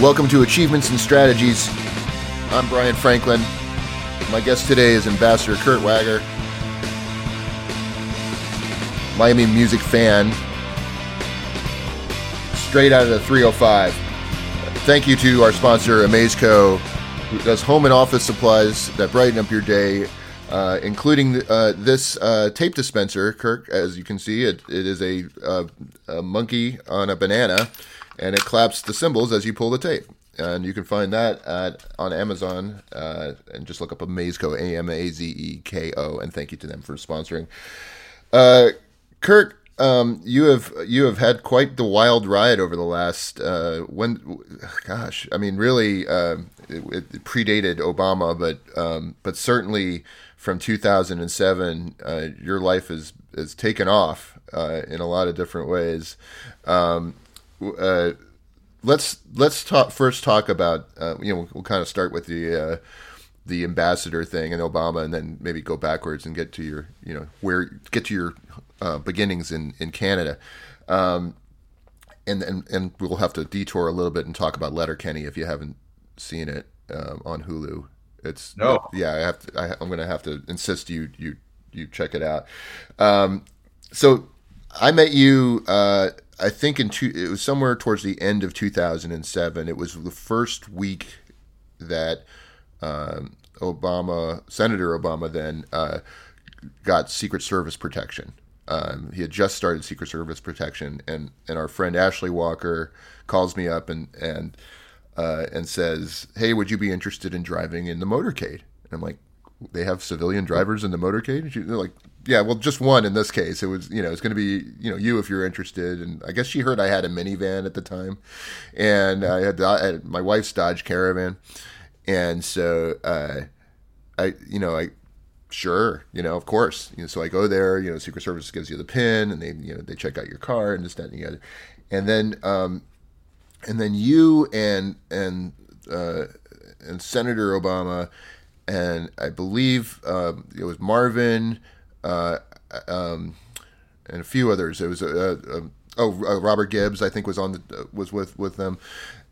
Welcome to Achievements and Strategies. I'm Brian Franklin. My guest today is Ambassador Kirk Wagar, Miami music fan, straight out of the 305. Thank you to our sponsor, Amazeko, who does home and office supplies that brighten up your day, uh, including uh, this uh, tape dispenser, Kirk. As you can see, it, it is a, uh, a monkey on a banana and it claps the cymbals as you pull the tape. And you can find that at, on Amazon uh, and just look up Amazeko, A M A Z E K O, and thank you to them for sponsoring. Uh, Kirk, um, you have you have had quite the wild ride over the last uh, when, gosh, I mean, really, uh, it, it, predated Obama, but um, but certainly from 2007, uh, your life has has taken off uh, in a lot of different ways. Um, uh, let's let's talk first talk about uh, you know we'll, we'll, kind of start with the uh, the ambassador thing and Obama, and then maybe go backwards and get to your you know where get to your uh, beginnings in in Canada. Um, and, and and we'll have to detour a little bit and talk about Letterkenny if you haven't seen it um, on Hulu. It's no, yeah. I have to. I, am going to have to insist you you you check it out. Um, so I met you uh, I think in two, it was somewhere towards the end of 2007. It was the first week that um, Obama, Senator Obama, then uh, got Secret Service protection. Um, he had just started Secret Service protection, and and our friend Ashley Walker calls me up and and uh, and says, "Hey, would you be interested in driving in the motorcade?" And I'm like, "They have civilian drivers in the motorcade?" They're like, yeah, well, just one in this case. It was, you know, it's going to be, you know, you if you're interested. And I guess she heard I had a minivan at the time, and I had, I had my wife's Dodge Caravan, and so uh, I, you know, I sure, you know, of course, you know, so I go there. You know, Secret Service gives you the pin, and they, you know, they check out your car and this, that, and the other, and then, um, and then you and and uh, and Senator Obama, and I believe uh, it was Marvin uh, um, and a few others. It was uh, uh, oh uh, Robert Gibbs, I think, was on the was with with them.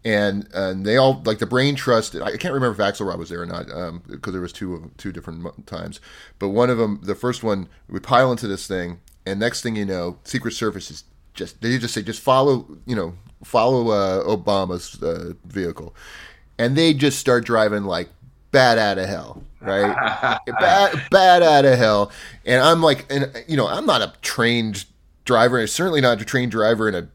And and they all like the brain trust. I can't remember if Axelrod was there or not because um, there was two two different times. But one of them, the first one, we pile into this thing, and next thing you know, Secret Service is just they just say just follow you know follow uh, Obama's uh, vehicle, and they just start driving like bad out of hell, right? bad, bad out of hell. And I'm like, and you know, I'm not a trained driver. And certainly not a trained driver in a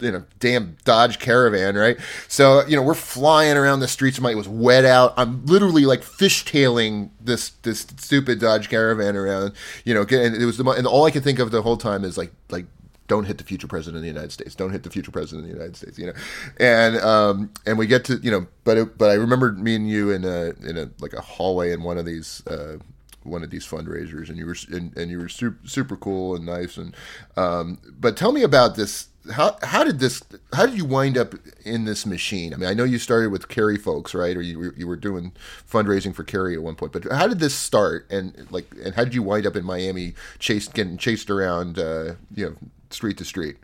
in a damn Dodge Caravan, right? So you know we're flying around the streets. It was wet out. I'm literally like fishtailing this this stupid Dodge Caravan around. You know, and it was the and all I could think of the whole time is like like don't hit the future president of the United States. Don't hit the future president of the United States. You know, and um, and we get to you know, but it, but I remember me and you in a in a like a hallway in one of these. Uh, one of these fundraisers, and you were and, and you were super, super cool and nice, and um, but tell me about this. How how did this? How did you wind up in this machine? I mean, I know you started with Kerry folks, right? Or you were, you were doing fundraising for Kerry at one point. But how did this start? And like, and how did you wind up in Miami, chased getting chased around, uh, you know, street to street?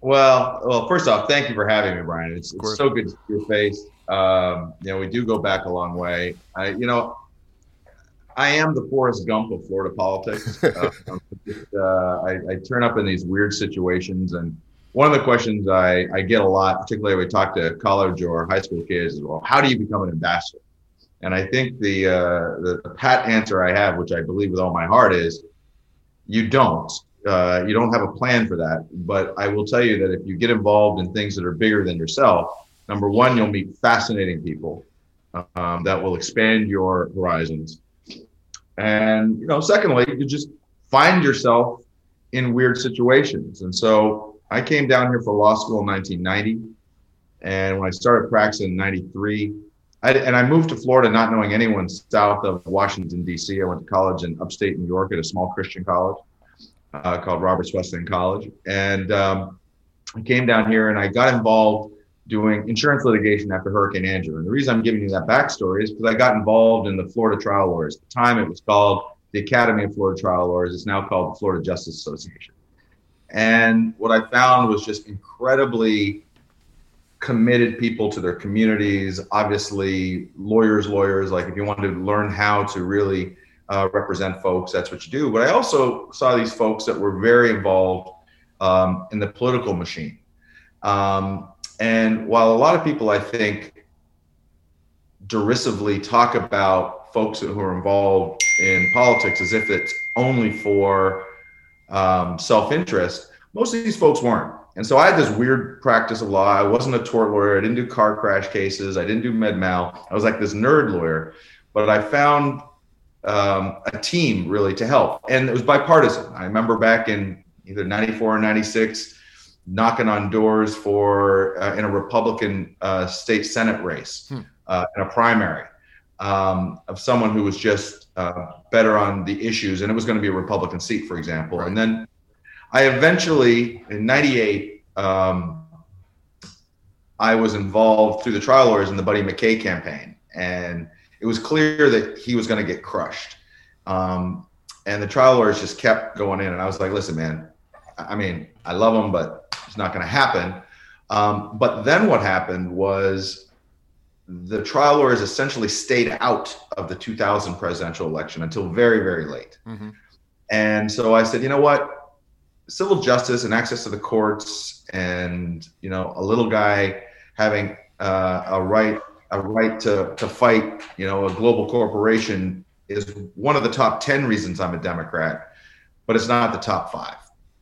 Well, well, first off, thank you for having me, Brian. It's, it's so good to see your face. Um, you know, we do go back a long way. I, you know, I am the Forrest Gump of Florida politics. uh, uh, I, I, turn up in these weird situations, and one of the questions I, I get a lot, particularly when we talk to college or high school kids, is, "Well, how do you become an ambassador?" And I think the, uh, the the pat answer I have, which I believe with all my heart, is you don't uh, you don't have a plan for that. But I will tell you that if you get involved in things that are bigger than yourself, number one, you'll meet fascinating people um, that will expand your horizons. And, you know, secondly, you just find yourself in weird situations. And so I came down here for law school in 1990. And when I started practicing in 93, I, and I moved to Florida not knowing anyone south of Washington, D.C. I went to college in upstate New York at a small Christian college uh, called Roberts Wesleyan College. And um, I came down here and I got involved doing insurance litigation after Hurricane Andrew. And the reason I'm giving you that backstory is because I got involved in the Florida Trial Lawyers. At the time, it was called the Academy of Florida Trial Lawyers. It's now called the Florida Justice Association. And what I found was just incredibly committed people to their communities. Obviously, lawyers, lawyers. Like if you wanted to learn how to really uh, represent folks, that's what you do. But I also saw these folks that were very involved um, in the political machine. Um, and while a lot of people, I think, derisively talk about folks who are involved in politics as if it's only for um, self-interest, most of these folks weren't. And so I had this weird practice of law. I wasn't a tort lawyer. I didn't do car crash cases. I didn't do med mal. I was like this nerd lawyer. But I found um, a team really to help. And it was bipartisan. I remember back in either 94 or 96 knocking on doors for uh, in a Republican uh, state Senate race hmm. uh, in a primary um, of someone who was just uh, better on the issues. And it was going to be a Republican seat, for example. Right. And then I eventually, in 98, um, I was involved through the trial lawyers in the Buddy MacKay campaign. And it was clear that he was going to get crushed. Um, and the trial lawyers just kept going in. And I was like, listen, man, I mean, I love him, but it's not going to happen. Um, but then what happened was the trial lawyers essentially stayed out of the 2000 presidential election until very, very late. Mm-hmm. And so I said, you know what? civil justice and access to the courts and you know a little guy having uh, a right a right to, to fight you know a global corporation is one of the top 10 reasons i'm a democrat but it's not the top five.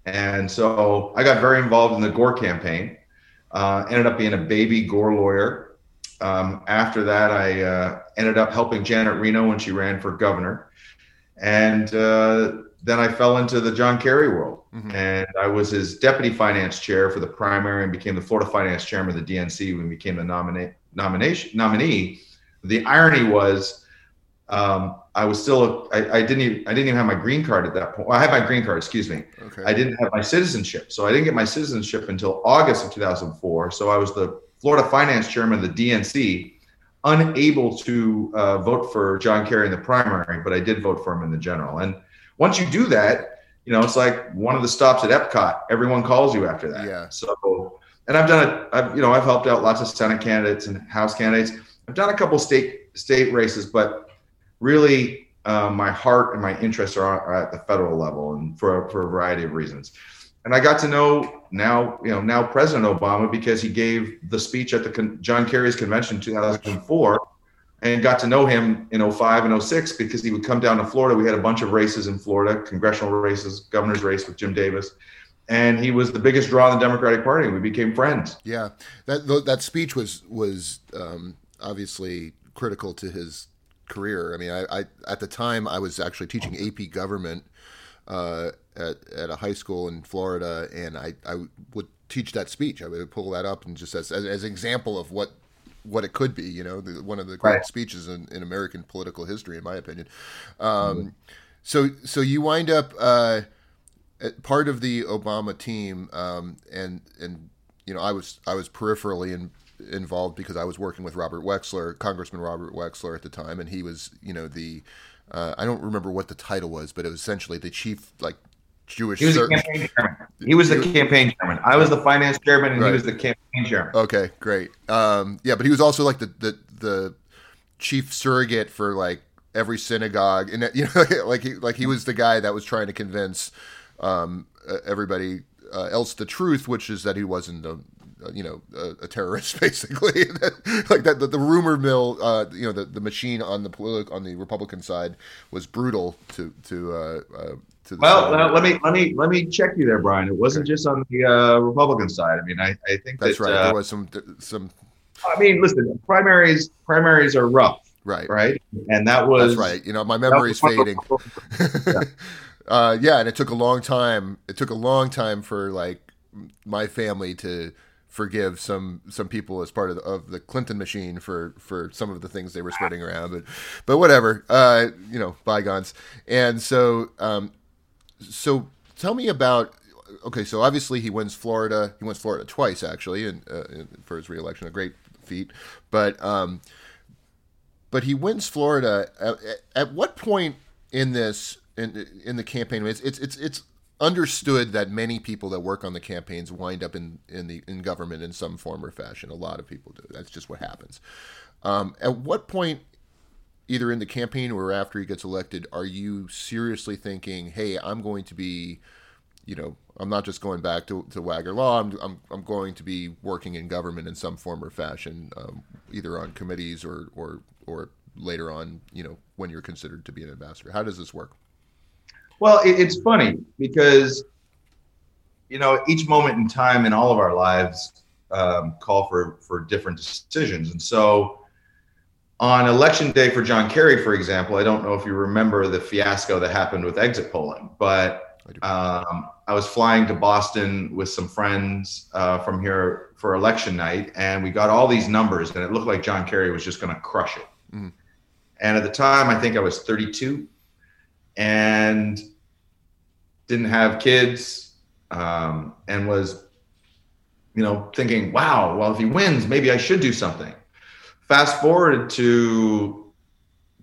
And so i got very involved in the gore campaign uh, ended up being a baby gore lawyer. Um, after that i uh, ended up helping janet reno when she ran for governor. And uh, then I fell into the John Kerry world, mm-hmm. and I was his deputy finance chair for the primary, and became the Florida finance chairman of the DNC when we became the nominate nomination nominee. The irony was, um, I was still I, I, didn't even I didn't even have my green card at that point. Well, I had my green card, excuse me. Okay. I didn't have my citizenship, so I didn't get my citizenship until August of 2004. So I was the Florida finance chairman of the DNC unable to uh, vote for John Kerry in the primary, but I did vote for him in the general. And once you do that, you know, it's like one of the stops at Epcot. Everyone calls you after that. Yeah. So, and I've done it. I've, you know, I've helped out lots of Senate candidates and House candidates. I've done a couple state state races, but really, uh, my heart and my interests are, are, at the federal level, and for for a variety of reasons. And I got to know now, you know, now President Obama because he gave the speech at the Con- John Kerry's convention in 2004 and got to know him in 05 and 06 because he would come down to Florida. We had a bunch of races in Florida, congressional races, governor's race with Jim Davis. And he was the biggest draw in the Democratic Party. We became friends. Yeah, that that speech was was um, obviously critical to his career. I mean, I, I, at the time I was actually teaching AP government uh, at at a high school in Florida, and I, I would teach that speech. I would pull that up and just as as, as an example of what what it could be. You know, the, one of the great right. speeches in, in, American political history, in my opinion. Um, mm-hmm. So, so you wind up uh, part of the Obama team, um, and and you know, I was I was peripherally in, involved because I was working with Robert Wexler, Congressman Robert Wexler at the time, and he was you know the uh, I don't remember what the title was, but it was essentially the chief like Jewish. He was the campaign chairman. He was the campaign chairman. I was the finance chairman, and right. he was the campaign chairman. Okay, great. Um, yeah, but he was also like the, the the chief surrogate for like every synagogue, and you know, like he like he was the guy that was trying to convince um, everybody uh, else the truth, which is that he wasn't a you know a, a terrorist basically. Like that the, the, rumor mill uh, you know the, the machine on the politi- on the republican side was brutal to to uh, uh, to well uh, let me let me let me check you there brian. It wasn't okay. just on the uh, republican side. I mean i, I think that's that, right. There uh, was some some i mean listen primaries primaries are rough right. right? And that was that's right. You know my memory's fading. yeah. Uh, yeah and it took a long time it took a long time for like my family to forgive some some people as part of the, of the Clinton machine for for some of the things they were spreading around, but but whatever, uh, you know, bygones. And so um, so tell me about. Okay, so obviously he wins Florida. He wins Florida twice, actually, and uh, for his reelection, a great feat. But um, but he wins Florida. At, at what point in this in in the campaign? It's it's it's it's understood that many people that work on the campaigns wind up in in the in government in some form or fashion. A lot of people do. That's just what happens. Um, at what point, either in the campaign or after he gets elected, are you seriously thinking, "Hey, I'm going to be," you know, I'm not just going back to, to Wagner Law. I'm, I'm, I'm going to be working in government in some form or fashion, um, either on committees or, or, or later on, you know, when you're considered to be an ambassador. How does this work? Well, it, it's funny because, you know, each moment in time in all of our lives um, call for, for different decisions. And so on election day for John Kerry, for example, I don't know if you remember the fiasco that happened with exit polling, but um, I was flying to Boston with some friends uh, from here for election night, and we got all these numbers, and it looked like John Kerry was just going to crush it. Mm. And at the time, I think I was 32 and didn't have kids, um, and was, you know, thinking, wow, well, if he wins, maybe I should do something. Fast forward to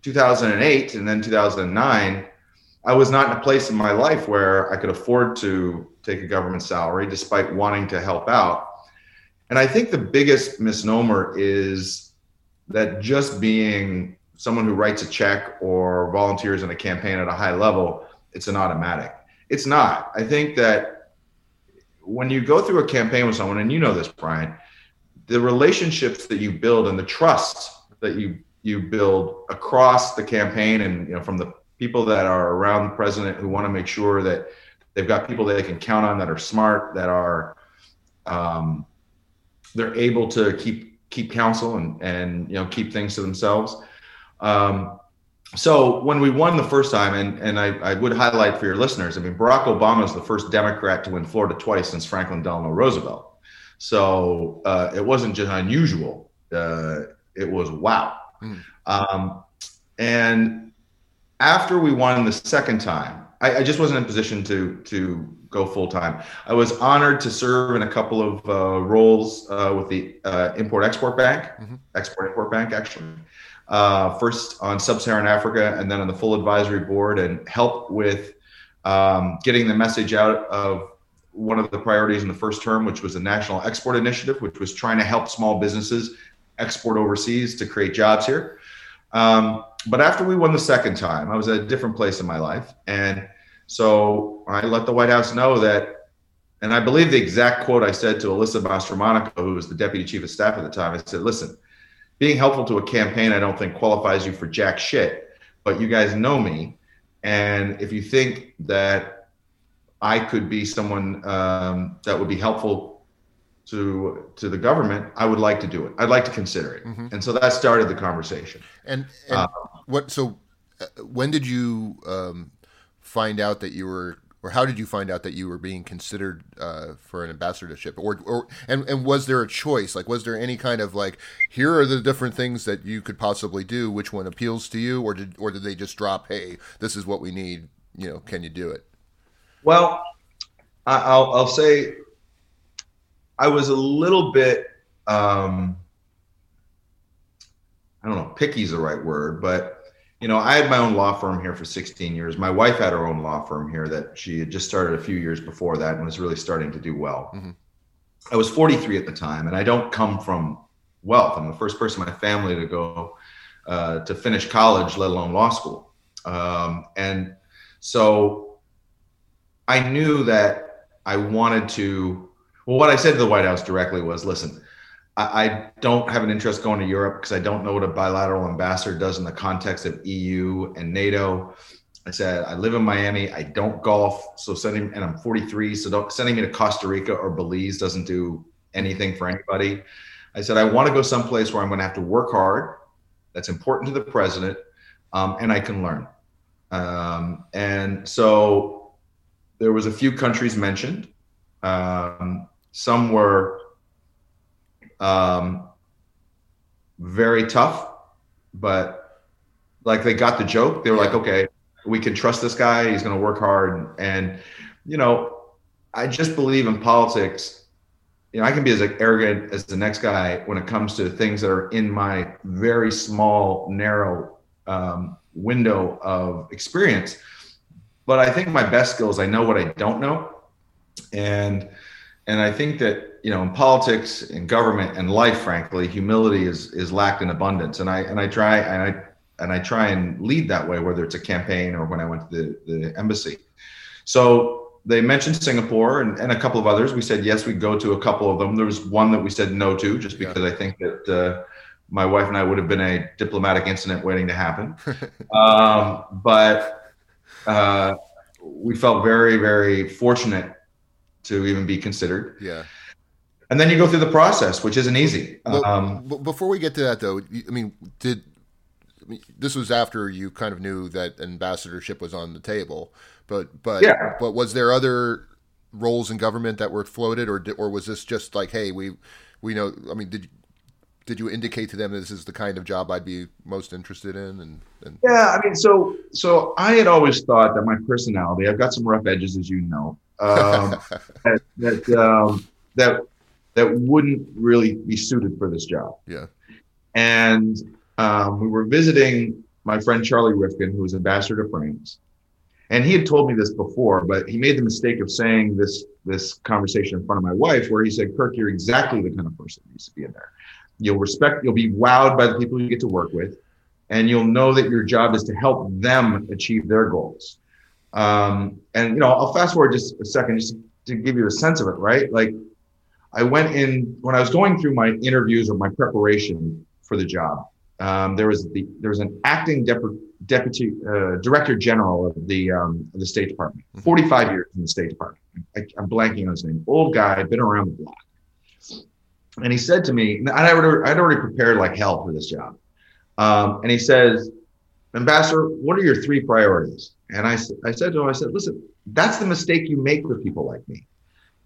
2008 and then 2009 I was not in a place in my life where I could afford to take a government salary despite wanting to help out. And I think the biggest misnomer is that just being someone who writes a check or volunteers in a campaign at a high level, it's an automatic. It's not. I think that when you go through a campaign with someone, and you know this, Brian, the relationships that you build and the trust that you you build across the campaign and you know from the people that are around the president who want to make sure that they've got people that they can count on that are smart, that are um, they're able to keep keep counsel and and you know keep things to themselves. Um, so when we won the first time, and and I, I would highlight for your listeners, I mean Barack Obama is the first Democrat to win Florida twice since Franklin Delano Roosevelt. So uh, it wasn't just unusual; uh, it was wow. Mm. Um, and after we won the second time, I, I, just wasn't in position to to go full time. I was honored to serve in a couple of uh, roles uh, with the uh, Import Export Bank, mm-hmm. Export Import Bank, actually. Uh, first on Sub-Saharan Africa, and then on the full advisory board, and help with um, getting the message out of one of the priorities in the first term, which was the National Export Initiative, which was trying to help small businesses export overseas to create jobs here. Um, but after we won the second time, I was at a different place in my life. And so I let the White House know that, and I believe the exact quote I said to Alyssa Mastromonaco, who was the deputy chief of staff at the time, I said, listen, being helpful to a campaign, I don't think qualifies you for jack shit, but you guys know me. And if you think that I could be someone um, that would be helpful to to the government, I would like to do it. I'd like to consider it, mm-hmm. and so that started the conversation. And, and uh, what? So, uh, when did you um, find out that you were, or how did you find out that you were being considered uh, for an ambassadorship? Or, or and and was there a choice? Like, was there any kind of like, here are the different things that you could possibly do? Which one appeals to you, or did or did they just drop? Hey, this is what we need. You know, can you do it? Well, I'll I'll say I was a little bit, um, I don't know, picky is the right word, but you know, I had my own law firm here for 16 years. My wife had her own law firm here that she had just started a few years before that and was really starting to do well. Mm-hmm. I was 43 at the time, and I don't come from wealth. I'm the first person in my family to go uh, to finish college, let alone law school. Um, and so I knew that I wanted to well, what I said to the White House directly was, listen, I, don't have an interest going to Europe because I don't know what a bilateral ambassador does in the context of EU and NATO. I said, I live in Miami. I don't golf. So sending, and I'm 43. So don't sending me to Costa Rica or Belize doesn't do anything for anybody. I said, I want to go someplace where I'm going to have to work hard. That's important to the president. Um, and I can learn. Um, and so there was a few countries mentioned. Um, some were um, very tough, but like they got the joke. They were like, okay, we can trust this guy. He's going to work hard. And, you know, I just believe in politics. You know, I can be as arrogant as the next guy when it comes to things that are in my very small, narrow um, window of experience. but I think my best skill is I know what I don't know, and and I think that you know in politics, in government, and life, frankly, humility is is lacked in abundance. And I and I try and I and I try and lead that way, whether it's a campaign or when I went to the, the embassy. So they mentioned Singapore and, and a couple of others. We said yes, we'd go to a couple of them. There was one that we said no to, just because yeah. I think that uh, my wife and I would have been a diplomatic incident waiting to happen. um, but uh, we felt very, very fortunate to even be considered. Yeah. And then you go through the process, which isn't easy. Well, um, before we get to that, though, I mean, did I mean, this was after you kind of knew that ambassadorship was on the table, but but yeah. but was there other roles in government that were floated, or or was this just like, hey, we we know? I mean, did did you indicate to them this is the kind of job I'd be most interested in? And, and... yeah, I mean, so so I had always thought that my personality, I've got some rough edges, as you know, um, that that, um, that that wouldn't really be suited for this job. Yeah, and um, we were visiting my friend Charlie Rivkin, who was ambassador to France, and he had told me this before, but he made the mistake of saying this this conversation in front of my wife, where he said, "Kirk, you're exactly the kind of person that needs to be in there." You'll respect, you'll be wowed by the people you get to work with, and you'll know that your job is to help them achieve their goals. Um, and you know, I'll fast forward just a second, just to give you a sense of it, right? Like, I went in when I was going through my interviews or my preparation for the job. Um, there was the there was an acting dep- deputy uh, director general of the um, of the State Department, mm-hmm. 45 years in the State Department. I, am blanking on his name. Old guy, been around the block and he said to me, and I would, I'd already prepared like hell for this job. Um, and he says, Ambassador, what are your three priorities? And I, I said to him, I said, listen, that's the mistake you make with people like me.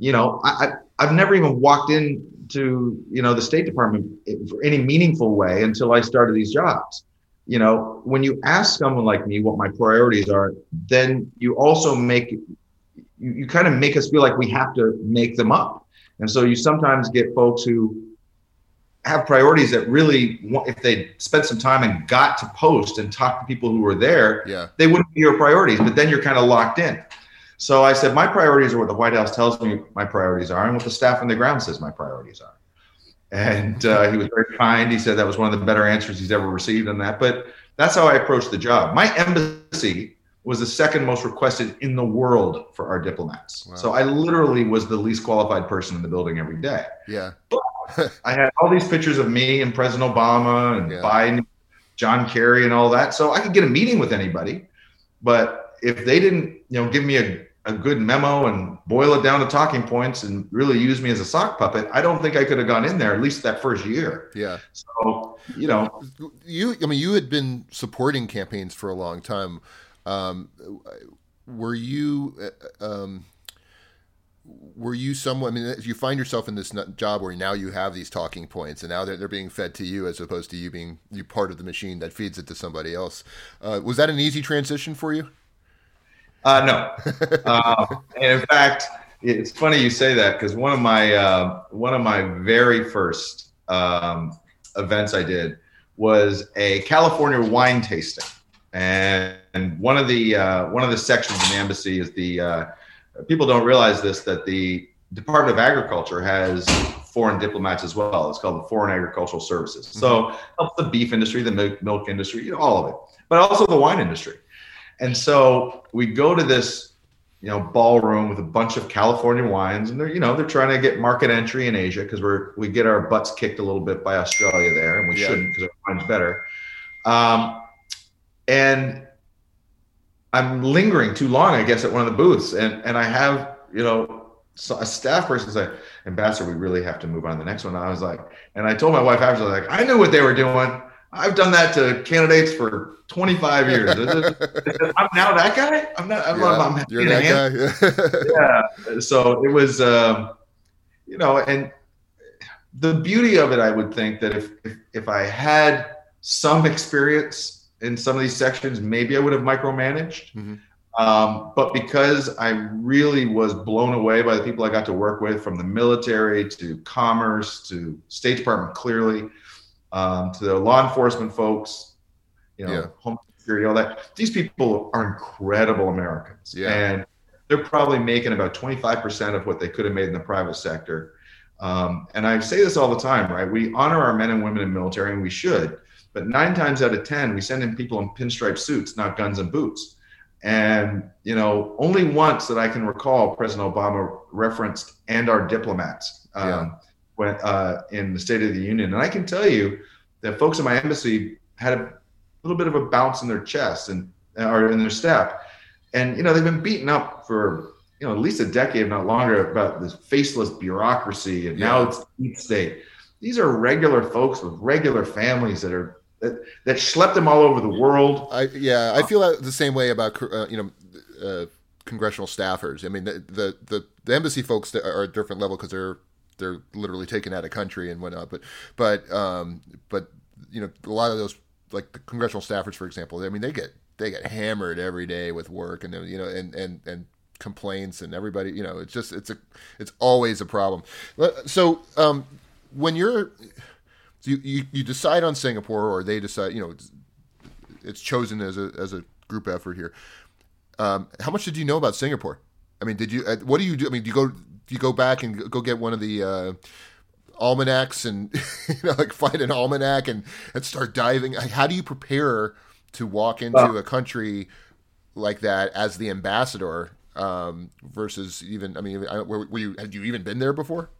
You know, I, I, have never even walked into, you know, the State Department for any meaningful way until I started these jobs. You know, when you ask someone like me what my priorities are, then you also make, you, you kind of make us feel like we have to make them up and so you sometimes get folks who have priorities that really, if they spent some time and got to post and talk to people who were there, yeah. they wouldn't be your priorities. But then you're kind of locked in. So I said, my priorities are what the White House tells me my priorities are, and what the staff on the ground says my priorities are. And uh, he was very kind. He said that was one of the better answers he's ever received on that. But that's how I approached the job. My embassy was the second most requested in the world for our diplomats. Wow. So I literally was the least qualified person in the building every day. Yeah. But I had all these pictures of me and President Obama and yeah. Biden, John Kerry, and all that. So I could get a meeting with anybody. But if they didn't, you know, give me a, a good memo and boil it down to talking points and really use me as a sock puppet, I don't think I could have gone in there at least that first year. Yeah. So, you know, you, I mean, you had been supporting campaigns for a long time um, were you uh, um, were you someone? I mean, if you find yourself in this job where now you have these talking points, and now they're, they're being fed to you as opposed to you being you part of the machine that feeds it to somebody else, uh, was that an easy transition for you? Uh, no. uh, in fact, it's funny you say that because one of my uh, one of my very first um, events I did was a California wine tasting and, and one of the uh, one of the sections in the embassy is the uh, people don't realize this that the Department of Agriculture has foreign diplomats as well. It's called the Foreign Agricultural Services. Mm-hmm. So helps the beef industry, the milk, milk industry, you know, all of it, but also the wine industry. And so we go to this, you know, ballroom with a bunch of California wines, and they're, you know, they're trying to get market entry in Asia because we're we get our butts kicked a little bit by Australia there, and we yeah. shouldn't because our wine's better. Um, and I'm lingering too long, I guess, at one of the booths, and and I have you know a staff person say, "Ambassador, we really have to move on to the next one." And I was like, and I told my wife after, like, I knew what they were doing. I've done that to candidates for 25 years. I'm now that guy. I'm not. I'm, yeah, I'm, I'm you're that guy. yeah. So it was, um, you know, and the beauty of it, I would think that if if, if I had some experience in some of these sections, maybe I would have micromanaged. Mm-hmm. Um, but because I really was blown away by the people I got to work with, from the military to commerce to State Department, clearly, um, to the law enforcement folks, you know, yeah. Home security, all that. These people are incredible Americans, Yeah. and they're probably making about 25% of what they could have made in the private sector. Um, and I say this all the time, right? We honor our men and women in military, and we should. But nine times out of ten, we send in people in pinstripe suits, not guns and boots. And you know, only once that I can recall, President Obama referenced "and our diplomats" um, Yeah. When uh, in the State of the Union. And I can tell you that folks in my embassy had a little bit of a bounce in their chest and or in their step. And you know, they've been beaten up for you know at least a decade, if not longer, about this faceless bureaucracy, and now it's deep state. These are regular folks with regular families that are that, that schlepped them all over the world. I yeah, I feel that the same way about uh, you know uh, congressional staffers. I mean, the the the, the embassy folks are a different level because they're they're literally taken out of country and whatnot. But but um but you know a lot of those like the congressional staffers, for example. I mean, they get they get hammered every day with work and you know and and and complaints and everybody you know it's just it's a it's always a problem so um when you're you, you, you decide on Singapore or they decide, you know, it's, it's chosen as a, as a group effort here. Um, how much did you know about Singapore? I mean, did you, uh, what do you do? I mean, do you go, you go back and go get one of the, uh, almanacs and, you know, like find an almanac and, and start diving? How do you prepare to walk into Well- a country like that as the ambassador? Um, versus even, I mean, I, were, were you, had you even been there before?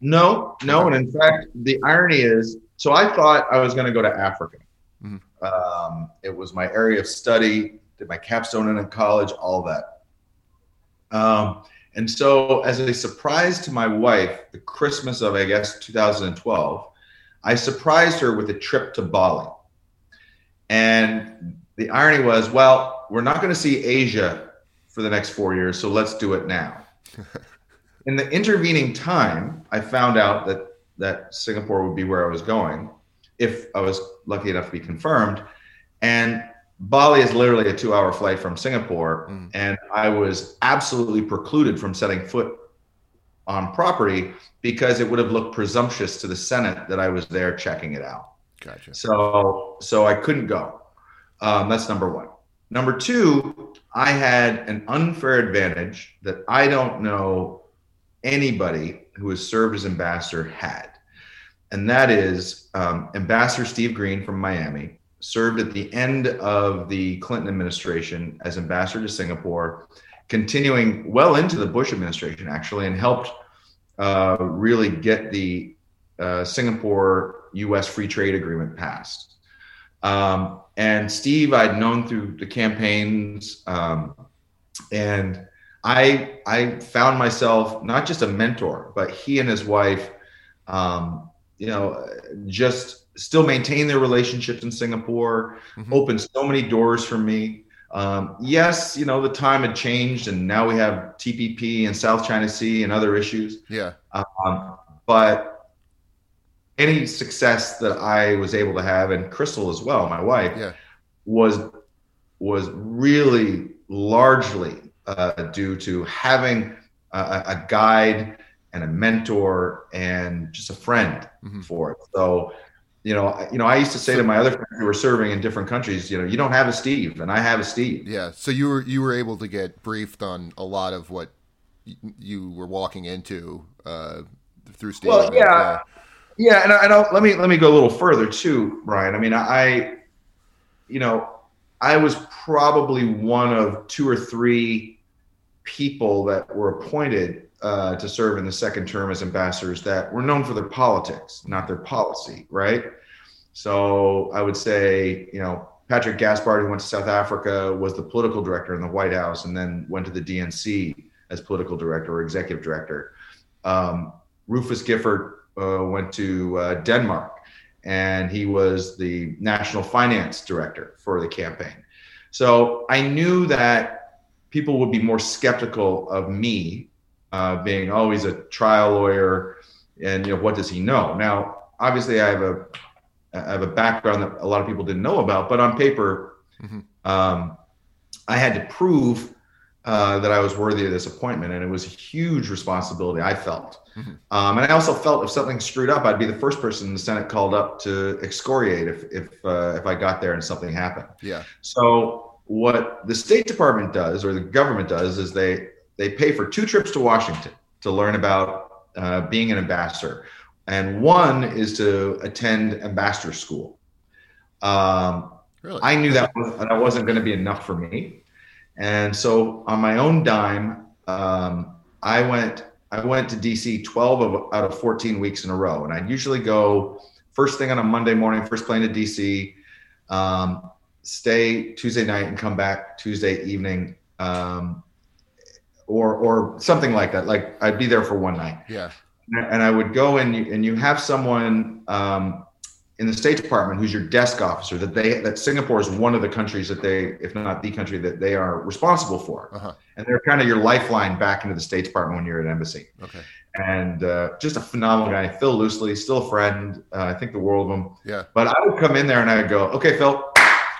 No, no, and in fact, the irony is, so I thought I was going to go to Africa. Mhm. Um, it was my area of study. Did my capstone in college, all that. Um, and so, as a surprise to my wife, the Christmas of I guess 2012, I surprised her with a trip to Bali. And the irony was, well, we're not going to see Asia for the next four years, so let's do it now in the intervening time, I found out that that Singapore would be where I was going, if I was lucky enough to be confirmed. And Bali is literally a two-hour flight from Singapore, Mm. and I was absolutely precluded from setting foot on property because it would have looked presumptuous to the Senate that I was there checking it out. Gotcha. So so I couldn't go. Um, that's number one. Number two, I had an unfair advantage that I don't know anybody who has served as ambassador had, and that is um, Ambassador Steve Green from Miami served at the end of the Clinton administration as ambassador to Singapore, continuing well into the Bush administration actually, and helped uh, really get the uh, Singapore U.S. free trade agreement passed. Um, and Steve, I'd known through the campaigns, um, and I I found myself not just a mentor, but he and his wife, um, you know, just still maintain their relationships in Singapore, Mhm. opened so many doors for me. Um, yes, you know, the time had changed, and now we have TPP and South China Sea and other issues. Yeah. Um, but any success that I was able to have, and Crystal as well, my wife, Yeah. was was really largely uh, due to having a, a- guide and a mentor and just a friend Mhm. for it. So, you know, I- you know, I used to say to my other friends who were serving in different countries, you know, you don't have a Steve, and I have a Steve. Yeah. So you were you were able to get briefed on a lot of what you were walking into uh, through Steve. Well, yeah. Yeah, and I, and I'll, let me let me go a little further too, Brian. I mean, I, you know, I was probably one of two or three people that were appointed uh, to serve in the second term as ambassadors that were known for their politics, not their policy, right? So I would say, you know, Patrick Gaspard, who went to South Africa, was the political director in the White House, and then went to the DNC as political director or executive director. Um, Rufus Gifford uh, went to uh, Denmark, and he was the national finance director for the campaign. So I knew that people would be more skeptical of me uh, being always a trial lawyer, and you know what does he know? Now, obviously, I have a I have a background that a lot of people didn't know about, but on paper, Mhm. um, I had to prove uh, that I was worthy of this appointment, and it was a huge responsibility. I felt, mm-hmm. um, and I also felt if something screwed up, I'd be the first person in the Senate called up to excoriate if if uh, if I got there and something happened. Yeah. So what the State Department does, or the government does, is they they pay for two trips to Washington to learn about uh, being an ambassador, and one is to attend ambassador school. Um, really? I knew that that wasn't going to be enough for me. And so on my own dime, um, I went I went to DC 12 of, out of 14 weeks in a row, and I'd usually go first thing on a Monday morning, first plane to DC, um, stay Tuesday night, and come back Tuesday evening, um, or or something like that. Like I'd be there for one night. Yeah. And I would go and you, and you have someone um, in the State Department who's your desk officer that they that Singapore is one of the countries that they, if not the country that they are responsible for, uh-huh. and they're kind of your lifeline back into the State Department when you're at embassy. Okay. And uh, just a phenomenal guy, Phil Loosely, still a friend. Uh, I think the world of him. Yeah. But I would come in there and I would go, okay, Phil,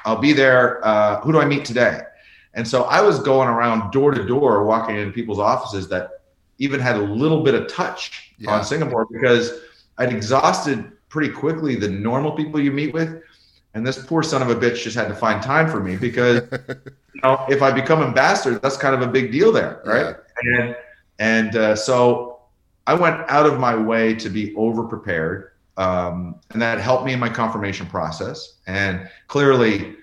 I'll be there. Uh, who do I meet today? And so I was going around door to door, walking into people's offices that even had a little bit of touch yeah. on Singapore because I'd exhausted pretty quickly the normal people you meet with. And this poor son of a bitch just had to find time for me because you know if I become ambassador, that's kind of a big deal there, right? Yeah. And and uh, so I went out of my way to be over prepared, um, and that helped me in my confirmation process, and clearly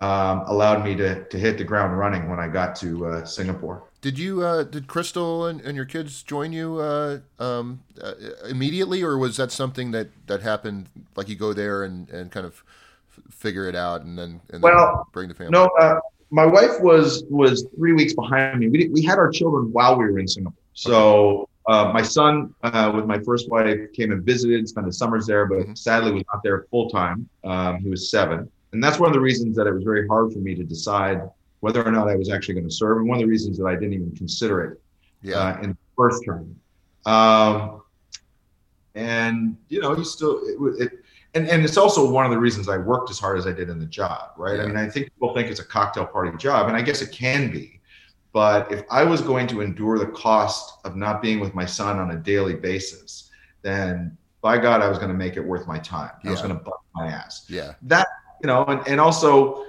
um, allowed me to to hit the ground running when I got to uh, Singapore. Did you uh, did Crystal and, and your kids join you uh, um, uh, immediately, or was that something that, that happened? Like you go there and, and kind of figure it out, and then and well, then bring the family. No, uh, my wife was was three weeks behind me. We we had our children while we were in Singapore. So uh, my son, uh, with my first wife, came and visited, spent the summers there, but mm-hmm. sadly was not there full time. Um, he was seven, and that's one of the reasons that it was very hard for me to decide whether or not I was actually going to serve. And one of the reasons that I didn't even consider it yeah. uh, in the first term. Um, and you know, you still it, it, and and it's also one of the reasons I worked as hard as I did in the job, right? Yeah. I mean, I think people think it's a cocktail party job, and I guess it can be. But if I was going to endure the cost of not being with my son on a daily basis, then by God, I was going to make it worth my time. Yeah. I was going to bust my ass. Yeah. That you know, and, and also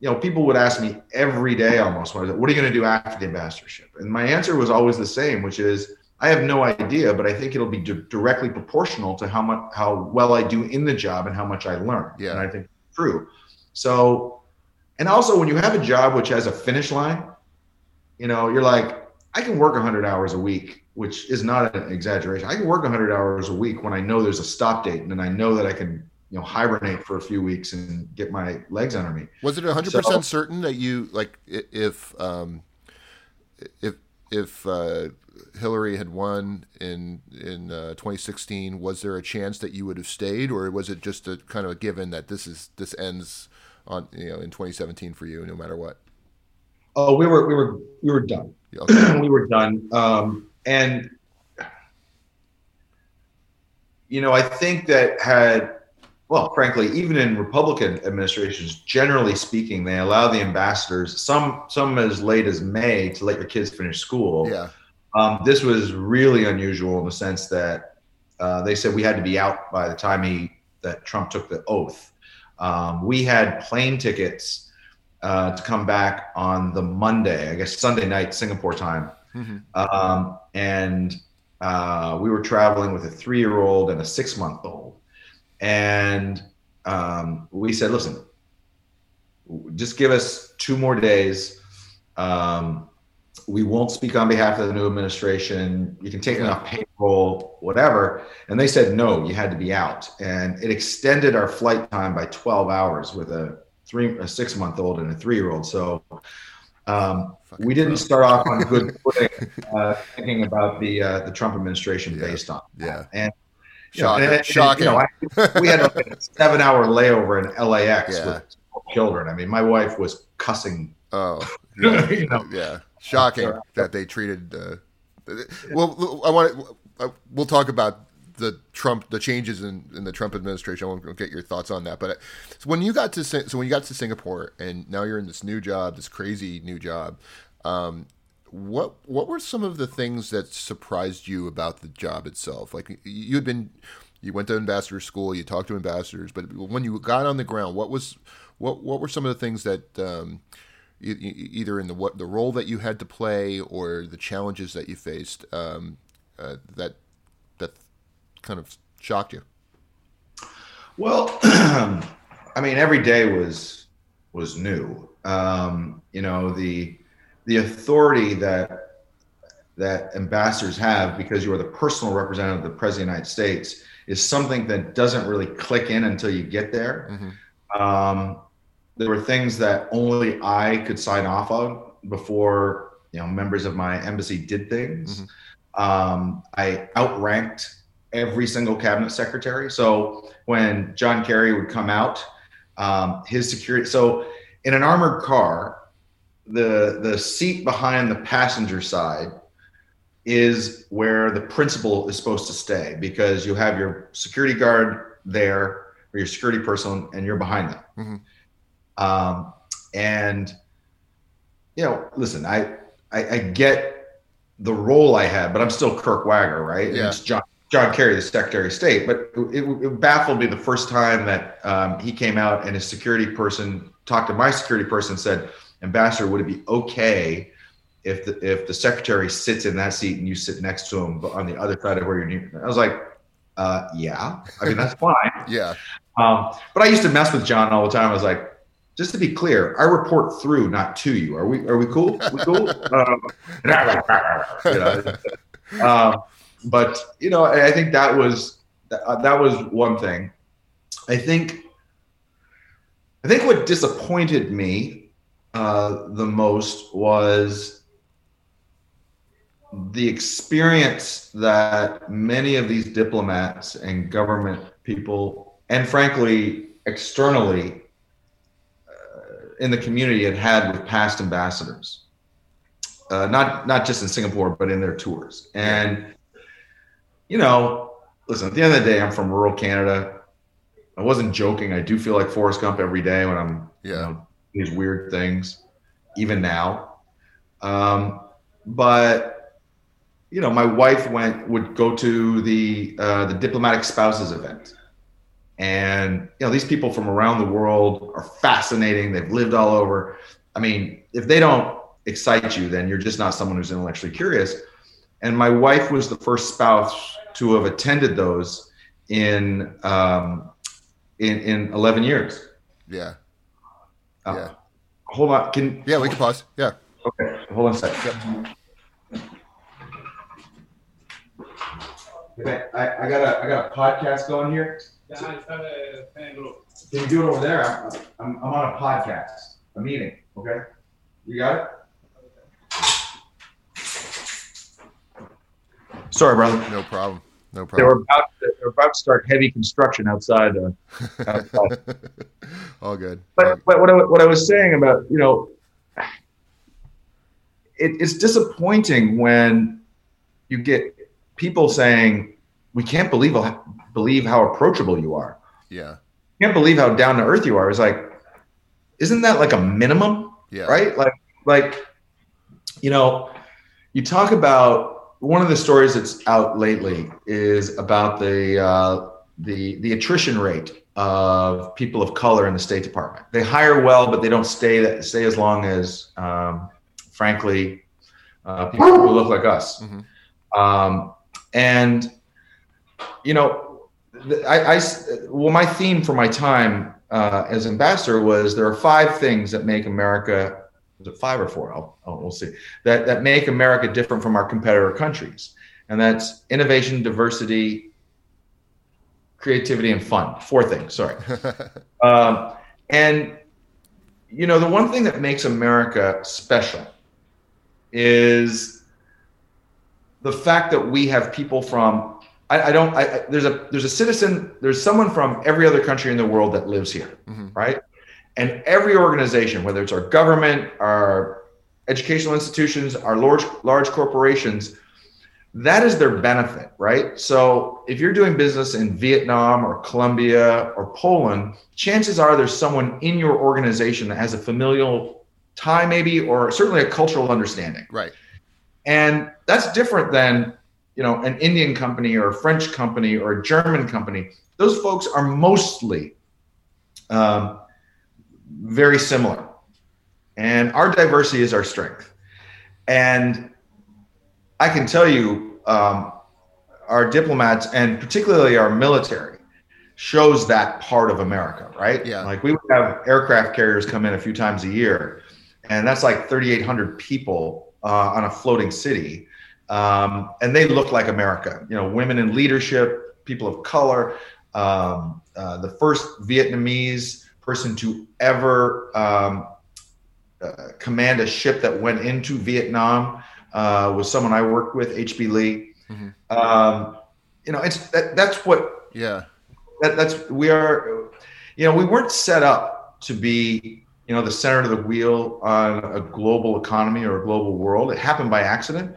you know, people would ask me every day almost, what are you going to do after the ambassadorship? And my answer was always the same, which is, I have no idea, but I think it'll be d- directly proportional to how much, how well I do in the job and how much I learn. Yeah. And I think true. So, and also when you have a job which has a finish line, you know, you're like, I can work 100 hours a week, which is not an exaggeration. I can work 100 hours a week when I know there's a stop date and then I know that I can you know hibernate for a few weeks and get my legs under me. Was it 100% so, certain that you like if um if if uh, Hillary had won in in uh, 2016 was there a chance that you would have stayed or was it just a kind of a given that this is this ends on you know in 2017 for you no matter what? Oh, we were we were we were done. Okay. we were done. Um, and you know, I think that had well, frankly, even in Republican administrations, generally speaking, they allow the ambassadors some some as late as May to let your kids finish school. Yeah. Um, this was really unusual in the sense that uh, they said we had to be out by the time he that Trump took the oath. Um, we had plane tickets uh, to come back on the Monday, I guess Sunday night Singapore time, mm-hmm. um, and uh, we were traveling with a three-year-old and a six-month-old and um, we said, listen, just give us two more days. Um, we won't speak on behalf of the new administration. You can take me off payroll, whatever. And they said, no, you had to be out. And it extended our flight time by 12 hours with a three, a six month old and a three year old. So um, we didn't start off on good footing, uh, thinking about the uh, the Trump administration yeah. based on. Yeah. And Shocking. Shocking. You know, I, we had a seven hour layover in LAX yeah. with children. I mean, my wife was cussing. Oh, yeah. you know? yeah. Shocking that they treated. Uh, well, I want to, we'll talk about the Trump, the changes in, in the Trump administration. I want to get your thoughts on that. But uh, so when you got to so when you got to Singapore and now you're in this new job, this crazy new job, um, what what were some of the things that surprised you about the job itself? Like you had been, you went to ambassador school, you talked to ambassadors, but when you got on the ground, what was what what were some of the things that um, either in the what the role that you had to play or the challenges that you faced um, uh, that that kind of shocked you? Well, I mean, every day was was new. Um, you know the the authority that that ambassadors have because you are the personal representative of the president of the United States is something that doesn't really click in until you get there. Mm-hmm. Um, there were things that only I could sign off on before you know members of my embassy did things. Mm-hmm. Um, I outranked every single cabinet secretary. So when John Kerry would come out, um, his security. So in an armored car, the the seat behind the passenger side is where the principal is supposed to stay because you have your security guard there or your security person and you're behind them. Mm-hmm. Um, and you know, listen, I, I, I get the role I had, but I'm still Kirk Wagar, right? Yeah. It's John John Kerry, the Secretary of State. But it, it baffled me the first time that um, he came out and his security person talked to my security person and said, Ambassador, would it be okay if the if the secretary sits in that seat and you sit next to him, but on the other side of where you're? I was like, uh, yeah. I mean, that's fine. yeah. Um, but I used to mess with John all the time. I was like, just to be clear, I report through, not to you. Are we? Are we cool? We cool? um, you know, um, but you know, I think that was that was one thing. I think I think what disappointed me uh, the most was the experience that many of these diplomats and government people, and frankly, externally uh, in the community, had had with past ambassadors. Uh, not not just in Singapore, but in their tours. And you know, listen. At the end of the day, I'm from rural Canada. I wasn't joking. I do feel like Forrest Gump every day when I'm yeah. You know, these weird things, even now. Um, but you know, my wife went would go to the uh, the diplomatic spouses event, and you know, these people from around the world are fascinating. They've lived all over. I mean, if they don't excite you, then you're just not someone who's intellectually curious. And my wife was the first spouse to have attended those in um, in in 11 years. Yeah. Uh, yeah. Hold on. Can yeah, we can pause. Yeah. Okay. Hold on a second. Yep. I, I got a I got a podcast going here. Can you do it over there? I'm, I'm, I'm on a podcast, a meeting. Okay. You got it. Sorry, brother. No problem. No problem. They were about to, they were about to start heavy construction outside. Uh, outside. All good. But, All but what I, what I was saying about you know, it, it's disappointing when you get people saying, "We can't believe believe how approachable you are." Yeah. Can't believe how down to earth you are. It's like, isn't that like a minimum? Yeah. Right. Like like, you know, you talk about one of the stories that's out lately is about the uh, the the attrition rate of people of color in the State Department. They hire well, but they don't stay that stay as long as, um, frankly, uh, people who look like us. Mm-hmm. Um, and you know, I, I, well, my theme for my time uh, as ambassador was there are five things that make America is it five or four? I'll, I'll, we'll see. That that make America different from our competitor countries, and that's innovation, diversity, creativity, and fun. Four things. Sorry. um, and you know, the one thing that makes America special is the fact that we have people from I, I don't I, there's a there's a citizen there's someone from every other country in the world that lives here mm-hmm. right and every organization, whether it's our government, our educational institutions, our large large corporations, that is their benefit, right? So if you're doing business in Vietnam or Colombia or Poland, chances are there's someone in your organization that has a familial tie, maybe, or certainly a cultural understanding. Right. And that's different than, you know, an Indian company or a French company or a German company. Those folks are mostly um, very similar. And our diversity is our strength. And I can tell you, um, our diplomats and particularly our military shows that part of America, right? Yeah. Like we would have aircraft carriers come in a few times a year, and that's like 3,800 people uh, on a floating city. Um, and they look like America, you know, women in leadership, people of color, um, uh, the first Vietnamese person to ever um, uh, command a ship that went into Vietnam uh, was someone I worked with, H.B. Le. Mm-hmm. Um, you know, it's that, that's what. Yeah. That, that's we are. You know, we weren't set up to be you know the center of the wheel on a global economy or a global world. It happened by accident,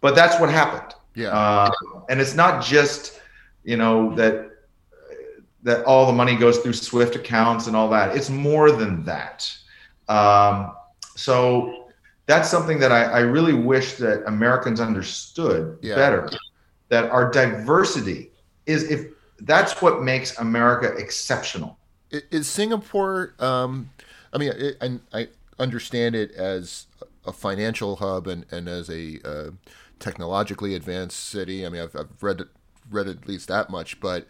but that's what happened. Yeah. Uh, and it's not just you know that that all the money goes through Swift accounts and all that. It's more than that. Um, so that's something that I, I, really wish that Americans understood yeah. better. That our diversity is if that's what makes America exceptional. Is Singapore? Um, I mean, it, I, I, understand it as a financial hub and, and as a uh, technologically advanced city. I mean, I've, I've read read at least that much, but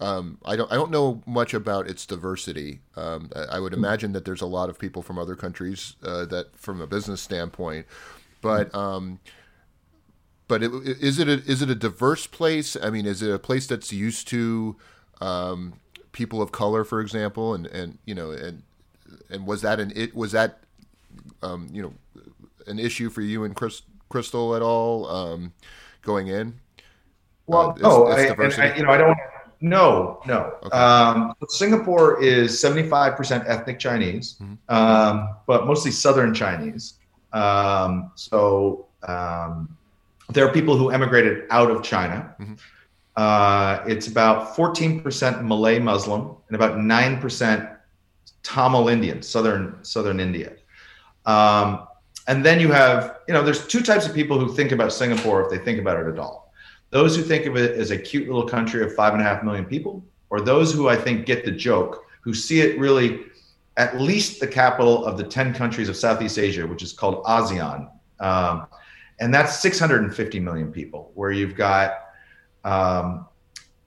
um, I don't I don't know much about its diversity. Um, I would imagine that there's a lot of people from other countries uh, that, from a business standpoint, but um, but it, is it a, is it a diverse place? I mean, is it a place that's used to um, people of color, for example, and and you know and and was that an it was that um, you know an issue for you and Chris, Crystal at all um, going in? Well, uh, no, I, I, you know I don't no, no. Okay. Um, Singapore is 75% ethnic Chinese, mm-hmm. um, but mostly Southern Chinese. Um, so um, there are people who emigrated out of China. Mm-hmm. Uh, it's about 14% Malay Muslim and about 9% Tamil Indian, Southern Southern India. Um, and then you have, you know, there's two types of people who think about Singapore if they think about it at all those who think of it as a cute little country of five and a half million people, or those who I think get the joke, who see it really at least the capital of the 10 countries of Southeast Asia, which is called ASEAN. Um, and that's 650 million people, where you've got, um,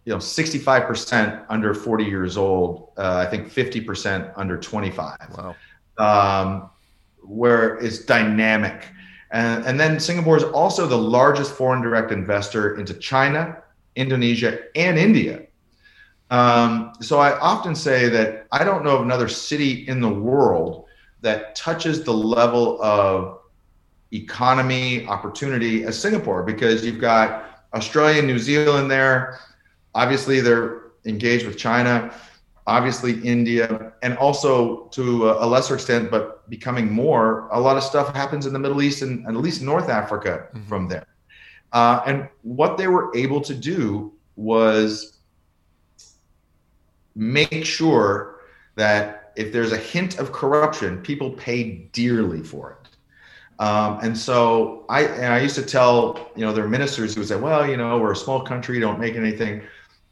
you know, 65% under 40 years old, uh, I think 50% under 25. Wow. Um, where it's dynamic. And, and then Singapore is also the largest foreign direct investor into China, Indonesia, and India. Um, so I often say that I don't know of another city in the world that touches the level of economy opportunity as Singapore because you've got Australia, and New Zealand there. Obviously, they're engaged with China obviously India, and also to a lesser extent, but becoming more, a lot of stuff happens in the Middle East and, and at least North Africa mm-hmm. from there. Uh, and what they were able to do was make sure that if there's a hint of corruption, people pay dearly for it. Um, and so I and I used to tell you know their ministers who would say, well, you know, we're a small country, don't make anything.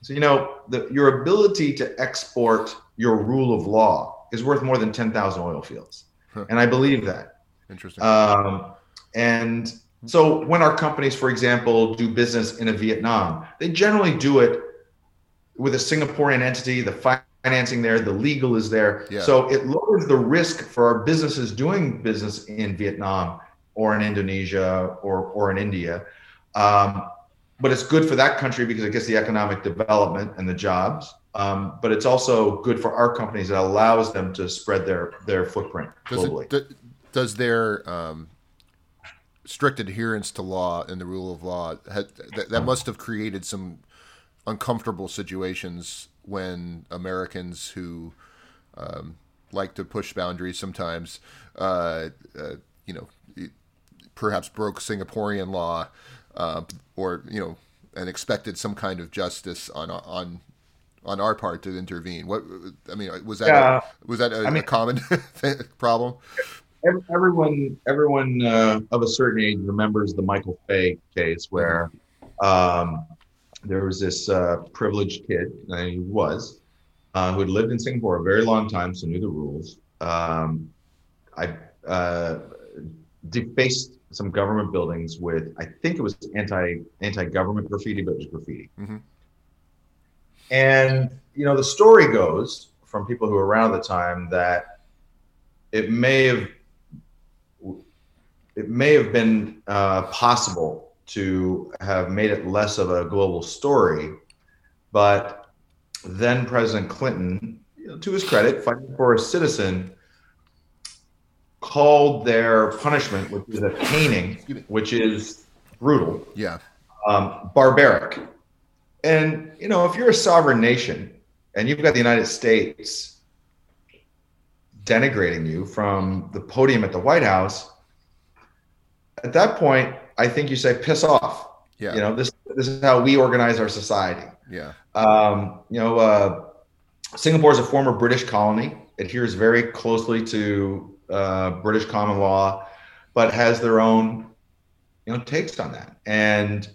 So, you know, the, your ability to export your rule of law is worth more than 10,000 oil fields. Huh. And I believe that. Interesting. Um, and so when our companies, for example, do business in a Vietnam, they generally do it with a Singaporean entity, the financing there, the legal is there. Yeah. So it lowers the risk for our businesses doing business in Vietnam or in Indonesia or, or in India. Um, but it's good for that country because it gets the economic development and the jobs. Um, but it's also good for our companies. It allows them to spread their their footprint globally. Does, it, does their um, strict adherence to law and the rule of law that, that must have created some uncomfortable situations when Americans who um, like to push boundaries sometimes, uh, uh, you know, perhaps broke Singaporean law uh, or you know, and expected some kind of justice on on on our part to intervene. What I mean was that yeah. a, was that a, I mean, a common problem? everyone, everyone uh, of a certain age remembers the Michael Fay case where um, there was this uh, privileged kid, and he was, uh, who had lived in Singapore a very long time, so knew the rules. Um, I uh, defaced some government buildings with, I think it was anti anti government graffiti, but it was graffiti. Mm-hmm. And you know, the story goes from people who were around at the time that it may have it may have been uh, possible to have made it less of a global story, but then President Clinton, you know, to his credit, fighting for a citizen, called their punishment, which is a caning, which is brutal, yeah, um, barbaric. And you know, if you're a sovereign nation and you've got the United States denigrating you from the podium at the White House, at that point, I think you say, "Piss off." Yeah. You know, this this is how we organize our society. Yeah. Um, you know, uh, Singapore is a former British colony. Adheres very closely to uh, British common law, but has their own, you know, takes on that. And,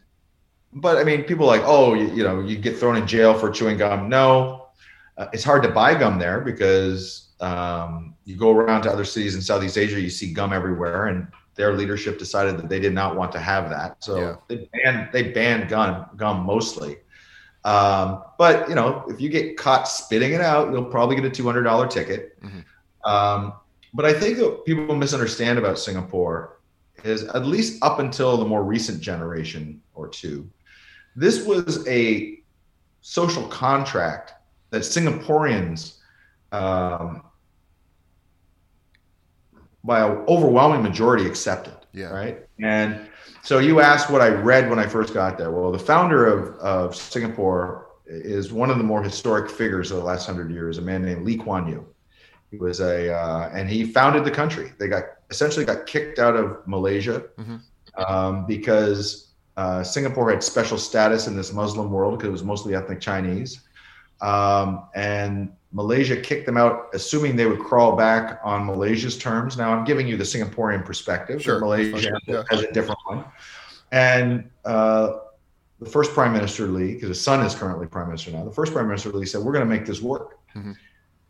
but I mean, people like, oh, you, you know, you get thrown in jail for chewing gum. No, uh, it's hard to buy gum there because um, you go around to other cities in Southeast Asia, you see gum everywhere, and their leadership decided that they did not want to have that, so yeah. they banned they banned gum gum mostly. Um, but you know, if you get caught spitting it out, you'll probably get a two hundred dollar ticket. Mm-hmm. Um, but I think that people misunderstand about Singapore is at least up until the more recent generation or two, this was a social contract that Singaporeans, um, by an overwhelming majority, accepted. Yeah. Right. And so you asked what I read when I first got there. Well, the founder of, of Singapore is one of the more historic figures of the last hundred years, a man named Lee Kuan Yew. He was a, uh, and he founded the country. They got essentially got kicked out of Malaysia mm-hmm. um, because uh, Singapore had special status in this Muslim world because it was mostly ethnic Chinese. Um, and Malaysia kicked them out, assuming they would crawl back on Malaysia's terms. Now, I'm giving you the Singaporean perspective. Sure. Malaysia yeah. has a different one. And uh, the first Prime Minister Lee, because his son is currently Prime Minister now, the first Prime Minister Lee said, We're going to make this work. Mm-hmm.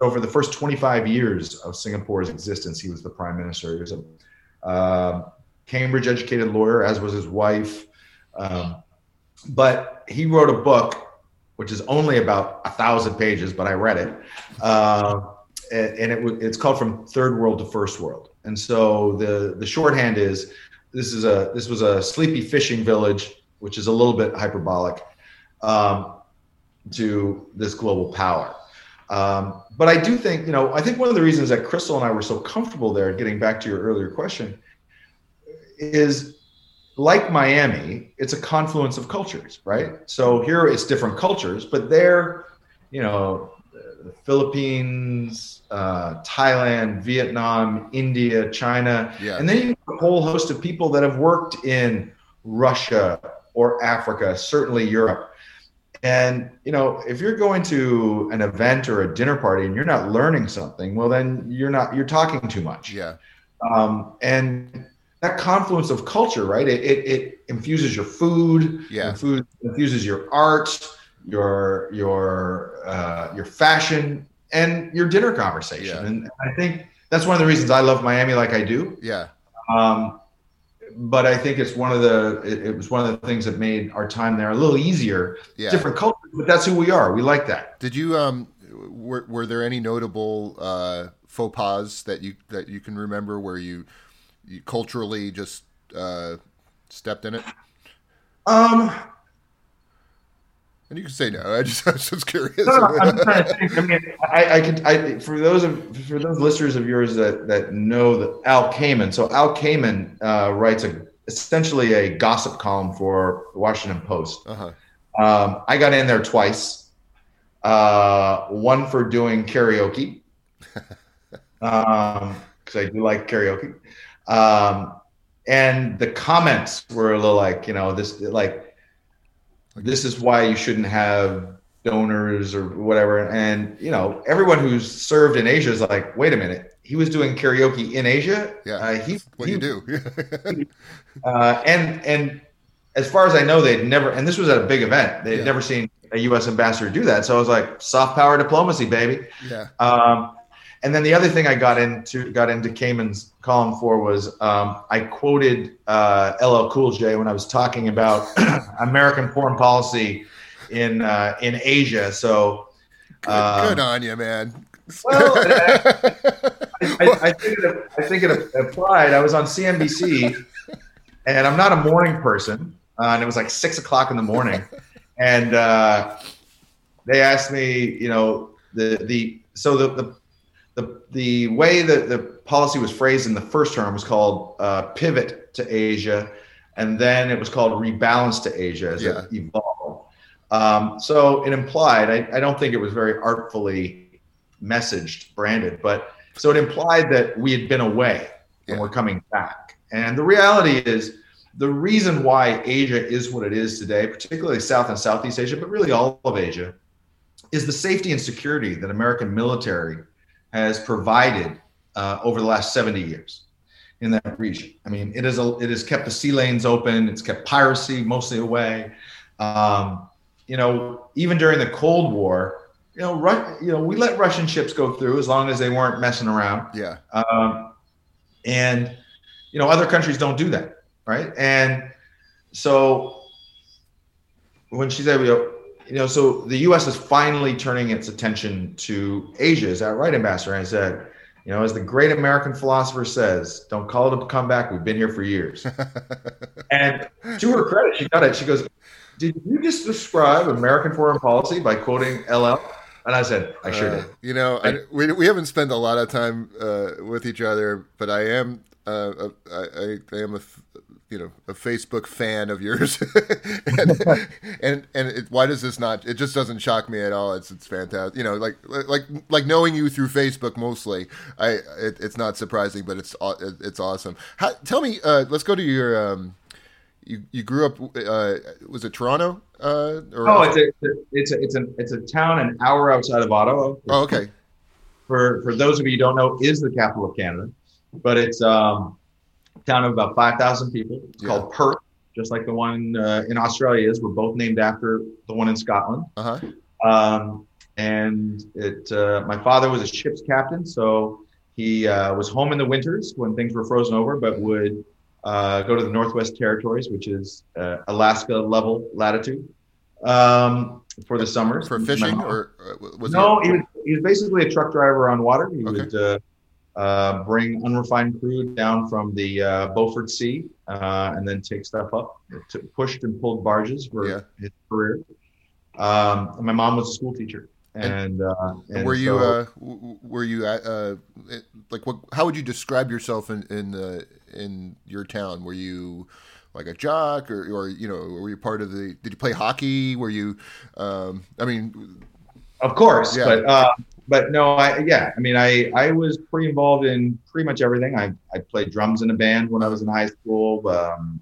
So for the first 25 years of Singapore's existence, he was the prime minister. He was a uh, Cambridge educated lawyer, as was his wife. Um, but he wrote a book, which is only about a thousand pages, but I read it. Uh, and it, it's called From Third World to First World. And so the, the shorthand is this is a this was a sleepy fishing village, which is a little bit hyperbolic, um, to this global power. Um, but I do think, you know, I think one of the reasons that Crystal and I were so comfortable there, getting back to your earlier question, is like Miami, it's a confluence of cultures, right? So here it's different cultures, but there, you know, the Philippines, uh, Thailand, Vietnam, India, China, yeah. and then you have a whole host of people that have worked in Russia or Africa, certainly Europe. And you know, if you're going to an event or a dinner party and you're not learning something, well, then you're not you're talking too much. Yeah. Um, and that confluence of culture, right? It, it, it infuses your food. Yeah. Food infuses your art, your your uh, your fashion, and your dinner conversation. Yeah. And I think that's one of the reasons I love Miami like I do. Yeah. Um, but I think it's one of the it, it, was one of the things that made our time there a little easier. Yeah. Different culture, but that's who we are. We like that. Did you um were, were there any notable uh, faux pas that you that you can remember where you, you culturally just uh, stepped in it? Um, and you can say no. I just I was just curious. No, no, I'm trying to think. I mean, I, I could. I for those of for those listeners of yours that that know that Al Kamen. So Al Kamen uh, writes a essentially a gossip column for the Washington Post. Uh-huh. Um, I got in there twice. Uh, one for doing karaoke, because um, I do like karaoke. Um, and the comments were a little like, you know, this like this is why you shouldn't have donors or whatever. And you know, everyone who's served in Asia is like, wait a minute, he was doing karaoke in Asia. Yeah, uh, he, what he, you do. uh, and and as far as I know, they'd never. And this was at a big event. They'd Yeah. never seen a U.S. ambassador do that. So I was like, soft power diplomacy, baby. yeah, Um, and then the other thing I got into got into Kamen's column for was um, I quoted uh, LL Cool J when I was talking about American foreign policy in uh, in Asia. So good, um, good on you, man. well, I, I, I think it, I think it applied. I was on CNBC, and I'm not a morning person, uh, and it was like six o'clock in the morning, and uh, they asked me, you know, the the so the the the, the way that the policy was phrased in the first term was called uh, pivot to Asia, and then it was called rebalance to Asia as Yeah. it evolved. Um, so it implied, I, I don't think it was very artfully messaged, branded, but so it implied that we had been away and Yeah. we're coming back. And the reality is, the reason why Asia is what it is today, particularly South and Southeast Asia, but really all of Asia, is the safety and security that American military has provided uh, over the last 70 years in that region. I mean, it is a, it has kept the sea lanes open. It's kept piracy mostly away. Um, you know, even during the Cold War, you know, Ru- you know, we let Russian ships go through as long as they weren't messing around. yeah, Um, and you know, other countries don't do that, right? And so when she said, you know, you know, so the U.S. is finally turning its attention to Asia. Is that right, Ambassador? And I said, you know, as the great American philosopher says, "Don't call it a comeback. We've been here for years." and to her credit, she got it. She goes, "Did you just describe American foreign policy by quoting LL?" And I said, "I sure Uh, did." You know, I, we we haven't spent a lot of time uh, with each other, but I am uh, I, I am a you know a Facebook fan of yours, and and, and it, why does this not? It just doesn't shock me at all. It's it's fantastic. You know, like like like knowing you through Facebook mostly. I it, it's not surprising, but it's it's awesome. How, tell me, uh, let's go to your. Um, you, you grew up uh, was it Toronto uh, or Oh, it's a it's a it's a it's a town an hour outside of Ottawa. oh okay For for those of you who don't know, is the capital of Canada, but it's um, town of about five thousand people. It's Yeah. called Perth, just like the one uh, in Australia is. We're both named after the one in Scotland. uh huh Um, and it uh, my father was a ship's captain, so he uh, was home in the winters when things were frozen over, but would uh, go to the Northwest Territories, which is uh, Alaska level latitude, um, for the summers. for fishing or uh, was no, he? he was, he was basically a truck driver on water. He Okay. would uh, uh, bring unrefined crude down from the uh, Beaufort Sea uh, and then take stuff up. To, pushed and pulled barges for Yeah. his career. Um, my mom was a school teacher. And, uh, and were you so- uh, were you at, uh, like what? How would you describe yourself in in the in your town? Were you like a jock, or or you know, were you part of the? Did you play hockey? Were you? Um, I mean, Of course, Yeah. but uh, but no, I yeah, I mean, I I was pretty involved in pretty much everything. I I played drums in a band when I was in high school. Um,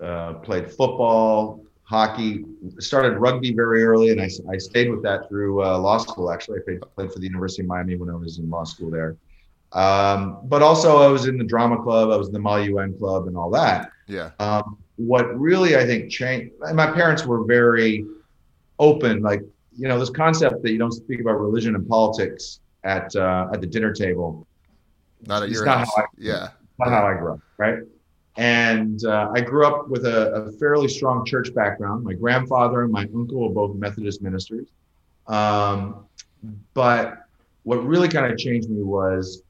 uh, played football, hockey. Started rugby very early, and I, I stayed with that through uh, law school. Actually, I played, played for the University of Miami when I was in law school there. Um, but also, I was in the drama club. I was in the Model UN club, and all that. yeah, Um, what really I think changed. My parents were very open. Like you know, this concept that you don't speak about religion and politics at uh, at the dinner table. not at your not I- yeah, Not how I grew up, right? And uh, I grew up with a, a fairly strong church background. My grandfather and my uncle were both Methodist ministers. Um, but what really kind of changed me was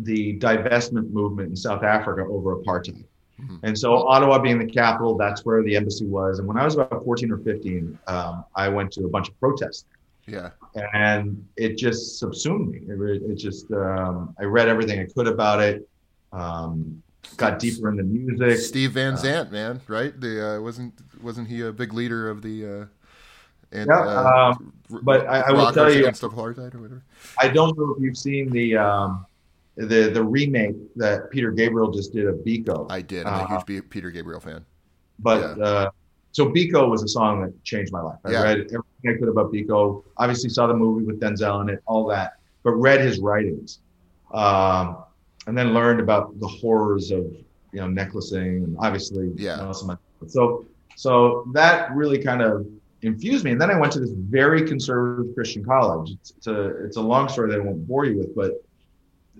the divestment movement in South Africa over apartheid. Mhm. And so, Ottawa being the capital, that's where the embassy was. And when I was about 14 or 15, um, I went to a bunch of protests yeah, and it just subsumed me. It, it just, um, I read everything I could about it, um, got deeper into music. Steve Van Uh, Zandt, man, right? The uh, wasn't wasn't he a big leader of the? Uh, and, Yeah, uh, um, but I- I will tell you- against apartheid or whatever. I don't know if you've seen the um, the the remake that Peter Gabriel just did of Biko, I did. I'm a Uh, huge Peter Gabriel fan. but uh, so Biko was a song that changed my life. I Yeah. read everything I could about Biko. Obviously, saw the movie with Denzel in it, all that, but read his writings. um, and then learned about the horrors of you know necklacing and obviously yeah. so so that really kind of infused me. And then I went to this very conservative Christian college. It's, it's a it's a long story that I won't bore you with, but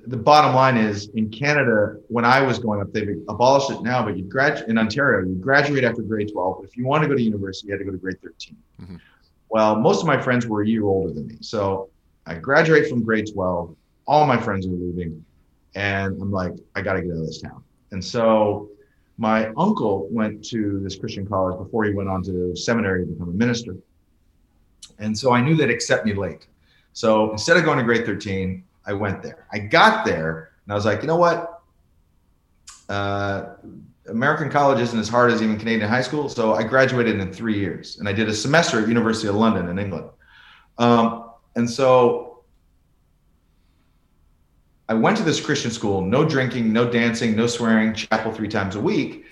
the bottom line is in Canada, when I was going up, they've abolished it now, but you graduate in Ontario, you graduate after grade 12. But if you want to go to university, you had to go to grade 13. Mm-hmm. Well, most of my friends were a year older than me. So I graduate from grade 12. All my friends are leaving. And I'm like, I got to get out of this town. And so my uncle went to this Christian college before he went on to seminary to become a minister. And so I knew they'd accept me late. So instead of going to grade 13, I went there. I got there and I was like, you know what? Uh, American college isn't as hard as even Canadian high school. So I graduated in three years and I did a semester at University of London in England. Um, and so I went to this Christian school, no drinking, no dancing, no swearing, chapel three times a week.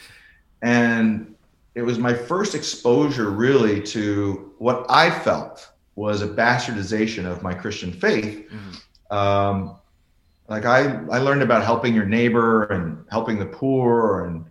And it was my first exposure really to what I felt was a bastardization of my Christian faith. Mm-hmm. Um, like I, I learned about helping your neighbor and helping the poor and,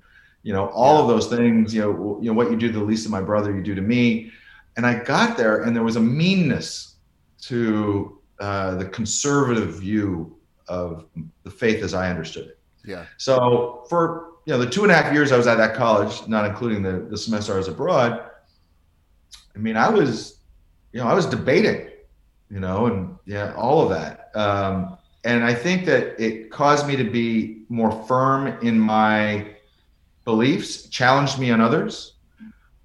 you know, all yeah. of those things, you know, you know, what you do to the least of my brother, you do to me. And I got there and there was a meanness to uh, the conservative view of the faith as I understood it. Yeah. So for you know the two and a half years I was at that college, not including the the semester I was abroad, I mean I was, you know, I was debating, you know, and yeah, all of that. Um, and I think that it caused me to be more firm in my beliefs, challenged me on others.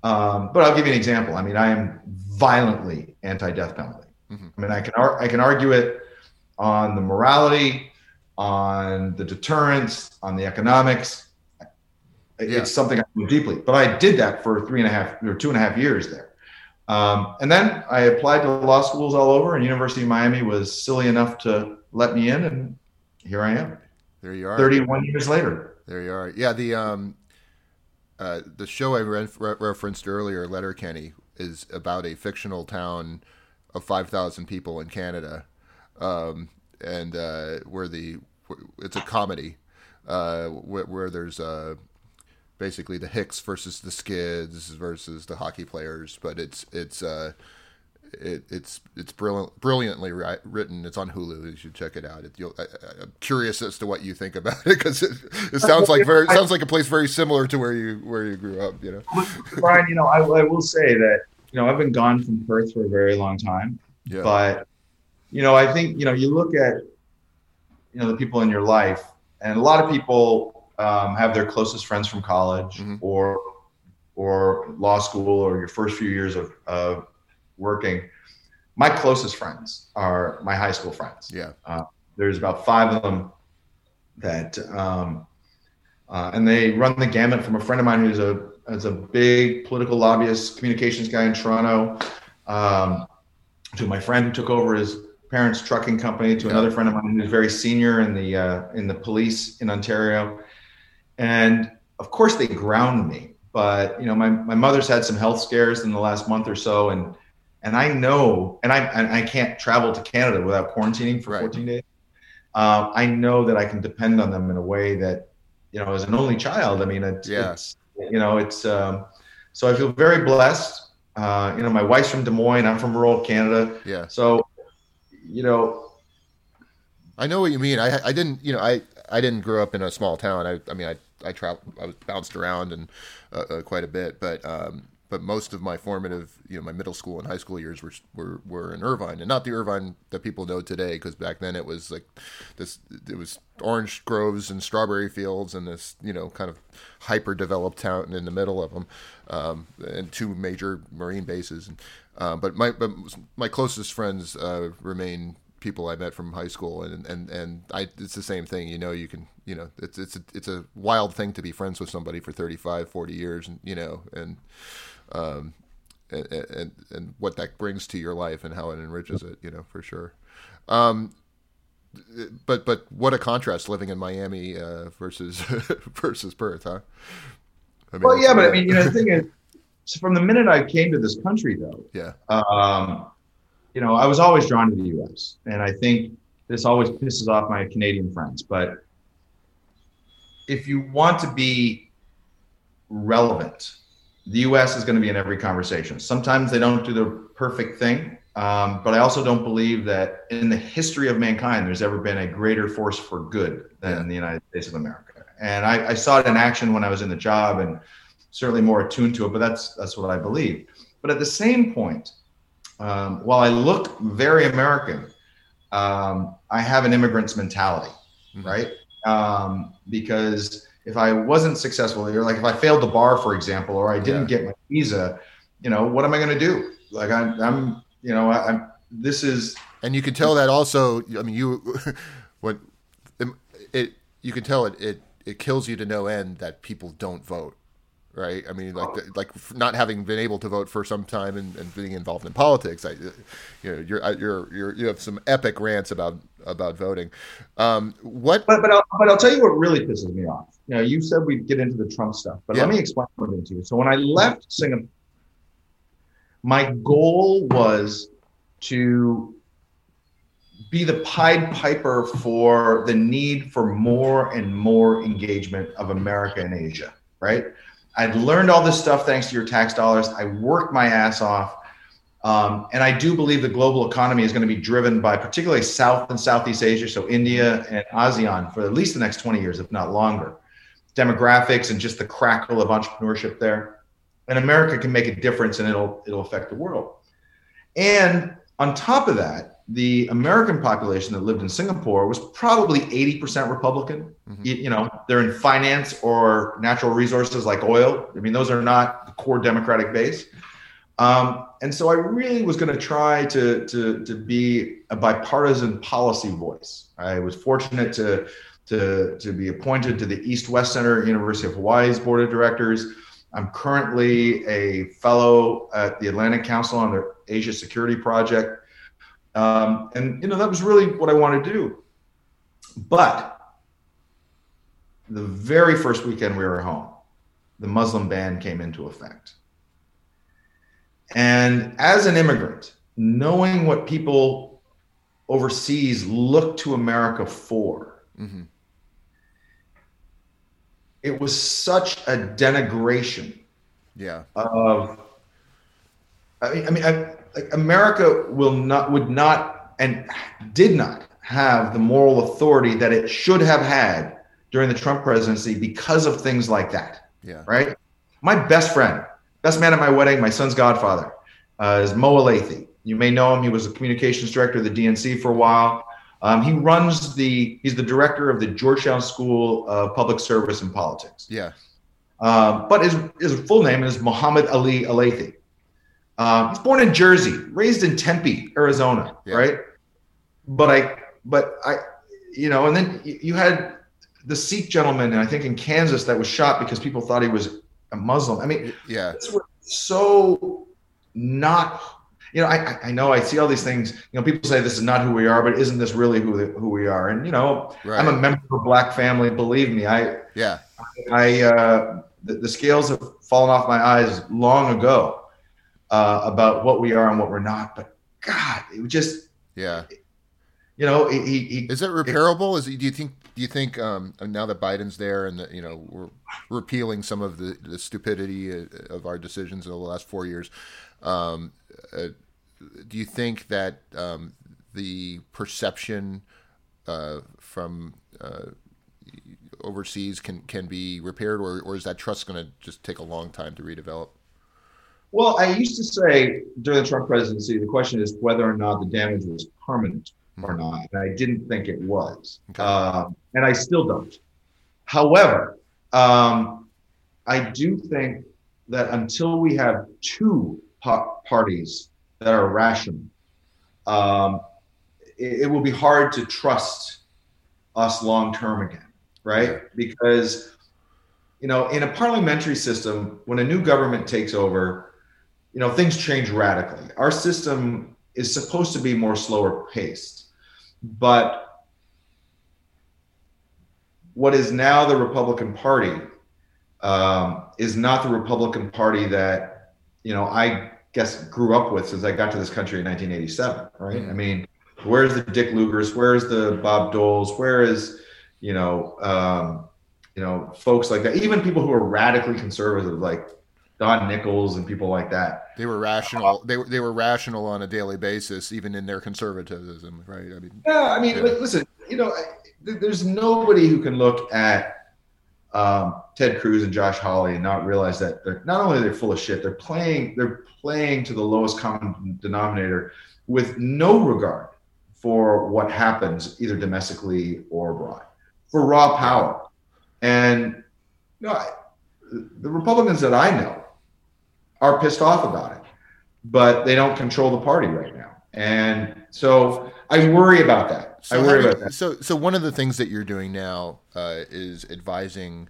Um, but I'll give you an example. I mean, I am violently anti-death penalty. Mm-hmm. I mean, I can ar- I can argue it on the morality, on the deterrence, on the economics. Yeah. It's something I do deeply. But I did that for three and a half or two and a half years there. Um, and then I applied to law schools all over, and University of Miami was silly enough to let me in, and here I am. There you are. Thirty-one years later. There you are. Yeah, the um, uh, the show I re- referenced earlier, Letterkenny, is about a fictional town of five thousand people in Canada um, and uh, where the it's a comedy uh, where, where, there's uh, basically the Hicks versus the Skids versus the hockey players, but it's it's uh, it, it's it's brilliant, brilliantly written. It's on Hulu. You should check it out. It, I, am curious as to what you think about it because it, it sounds like very sounds like a place very similar to where you where you grew up. You know, Brian. You know, I, I will say that you know I've been gone from Perth for a very long time, yeah. but you know, I think, you know, you look at, you know, the people in your life, and a lot of people um, have their closest friends from college mm-hmm. or or law school or your first few years of, of working. My closest friends are my high school friends. Yeah. Uh, there's about five of them that, um, uh, and they run the gamut from a friend of mine who's a, as a big political lobbyist, communications guy in Toronto, um, to my friend who took over his parents' trucking company to another friend of mine who's very senior in the uh, in the police in Ontario, and of course they ground me. But you know, my my mother's had some health scares in the last month or so, and and I know, and I and I can't travel to Canada without quarantining for right. 14 days. Um, I know that I can depend on them in a way that, you know, as an only child, I mean, it's, yeah. it's you know, it's um, so I feel very blessed. Uh, you know, my wife's from Des Moines. I'm from rural Canada. Yeah. So you know, I know what you mean. I I didn't you know I I didn't grow up in a small town. I I mean I I traveled I was bounced around and uh, uh, quite a bit, but um, but most of my formative, you know, my middle school and high school years were were, were in Irvine, and not the Irvine that people know today, because back then it was like this, it was orange groves and strawberry fields, and this, you know, kind of hyper developed town in the middle of them, um, and two major marine bases. Uh, but my but my closest friends uh, remain people I met from high school, and and and I it's the same thing. You know, you can you know it's it's a, it's a wild thing to be friends with somebody for 35, 40 years, and you know, and um, and, and and what that brings to your life and how it enriches it. You know, for sure. Um, but but what a contrast living in Miami uh, versus versus Perth, huh? I mean, well, yeah, but I mean, you know, the thing is so from the minute I came to this country, though, yeah, um, you know, I was always drawn to the U.S. and I think this always pisses off my Canadian friends, but if you want to be relevant, the U.S. is going to be in every conversation. Sometimes they don't do the perfect thing, um, but I also don't believe that in the history of mankind, there's ever been a greater force for good than the United States of America. And I, I saw it in action when I was in the job, and certainly more attuned to it. But that's that's what I believe. But at the same point, um, while I look very American, um, I have an immigrant's mentality, mm-hmm. right? Um, because if I wasn't successful here, like if I failed the bar, for example, or I didn't yeah. get my visa, you know, what am I going to do? Like I'm, I'm, you know, I, am this is, and you can tell that also. I mean, you, when it, you can tell it, it, it kills you to no end that people don't vote right? I mean, like like not having been able to vote for some time and, and being involved in politics. I, you know, you're you're you're you have some epic rants about about voting. Um, what? But but I'll, but I'll tell you what really pisses me off. You know, you said we'd get into the Trump stuff, but yeah. let me explain something to you. So when I left Singapore, my goal was to be the Pied Piper for the need for more and more engagement of America and Asia, right? I'd learned all this stuff thanks to your tax dollars. I worked my ass off. Um, and I do believe the global economy is going to be driven by particularly South and Southeast Asia, so India and ASEAN for at least the next 20 years, if not longer. Demographics and just the crackle of entrepreneurship there. And America can make a difference and it'll it'll affect the world. And on top of that, the American population that lived in Singapore was probably 80% Republican. Mm-hmm. You, you, know, they're in finance or natural resources like oil. I mean, those are not the core Democratic base. Um, and so I really was going to try to, to, to be a bipartisan policy voice. I was fortunate to, to, to be appointed to the East West Center, University of Hawaii's board of directors. I'm currently a fellow at the Atlantic Council on the Asia Security Project. Um, and you know that was really what I wanted to do. But the very first weekend we were home, the Muslim ban came into effect. And as an immigrant, knowing what people overseas look to America for, mm-hmm. it was such a denigration. Yeah. Of, I mean, I mean, I, like America will not would not and did not have the moral authority that it should have had during the Trump presidency because of things like that. Yeah. Right. My best friend, best man at my wedding, my son's godfather, uh, is Mo Elleithee. You may know him. He was the communications director of the DNC for a while. Um, he runs the. He's the director of the Georgetown School of Public Service and Politics. Yeah. Um, but his his full name is Muhammad Ali Elleithee. Um, he's born in Jersey, raised in Tempe, Arizona, yeah. right? But I, but I, you know, and then you had the Sikh gentleman, I think in Kansas, that was shot because people thought he was a Muslim. I mean, yeah, this was so not. You know, I, I know I see all these things. You know, people say this is not who we are, but isn't this really who who we are? And you know, right. I'm a member of a black family. Believe me, I yeah, I, I uh, the, the scales have fallen off my eyes long ago uh, about what we are and what we're not. But God, it was just yeah. You know, he, he is it repairable? Is do you think do you think um, now that Biden's there and that you know we're repealing some of the, the stupidity uh, of our decisions in the last four years? Um, uh, do you think that um, the perception uh, from uh, overseas can can be repaired, or or is that trust going to just take a long time to redevelop? Well, I used to say during the Trump presidency, the question is whether or not the damage was permanent or not. And I didn't think it was. Okay. Um, and I still don't. However, um, I do think that until we have two parties that are rational, um, it, it, will be hard to trust us long term again, right? Because, you know, in a parliamentary system, when a new government takes over, you know things change radically our system is supposed to be more slower paced but what is now the republican party um, is not the republican party that you know i guess grew up with since i got to this country in 1987 right mm-hmm. i mean Where's the Dick Lugars? Where's the Bob Doles? Where is, you know, um, you know, folks like that. Even people who are radically conservative, like Don Nickles and people like that. They were rational. They were they were rational on a daily basis, even in their conservatism, right? I mean, yeah. I mean, yeah. listen, you know, there's nobody who can look at um, Ted Cruz and Josh Hawley and not realize that they're not only they're full of shit, they're playing they're playing to the lowest common denominator with no regard for what happens either domestically or abroad for raw power. And you know, the Republicans that I know are pissed off about it, but they don't control the party right now. And so I worry about that. So I worry about that. So, so one of the things that you're doing now uh, is advising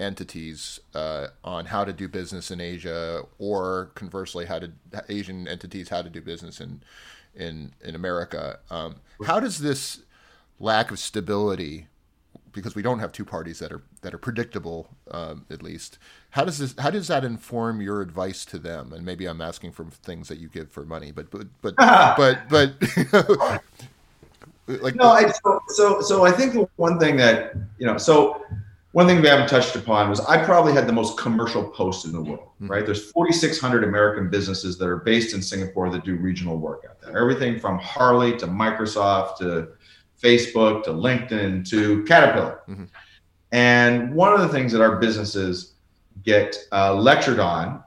entities uh, on how to do business in Asia, or conversely, how to Asian entities how to do business in in in America. Um, how does this lack of stability because we don't have two parties that are that are predictable, um, at least. How does this? How does that inform your advice to them? And maybe I'm asking for things that you give for money, but but but but but. like no, I, so, so so I think the one thing that you know, so one thing we haven't touched upon was I probably had the most commercial post in the world, mm-hmm. right? There's 4,600 American businesses that are based in Singapore that do regional work out there. Everything from Harley to Microsoft to Facebook to LinkedIn to Caterpillar. Mm-hmm. And one of the things that our businesses get uh, lectured on,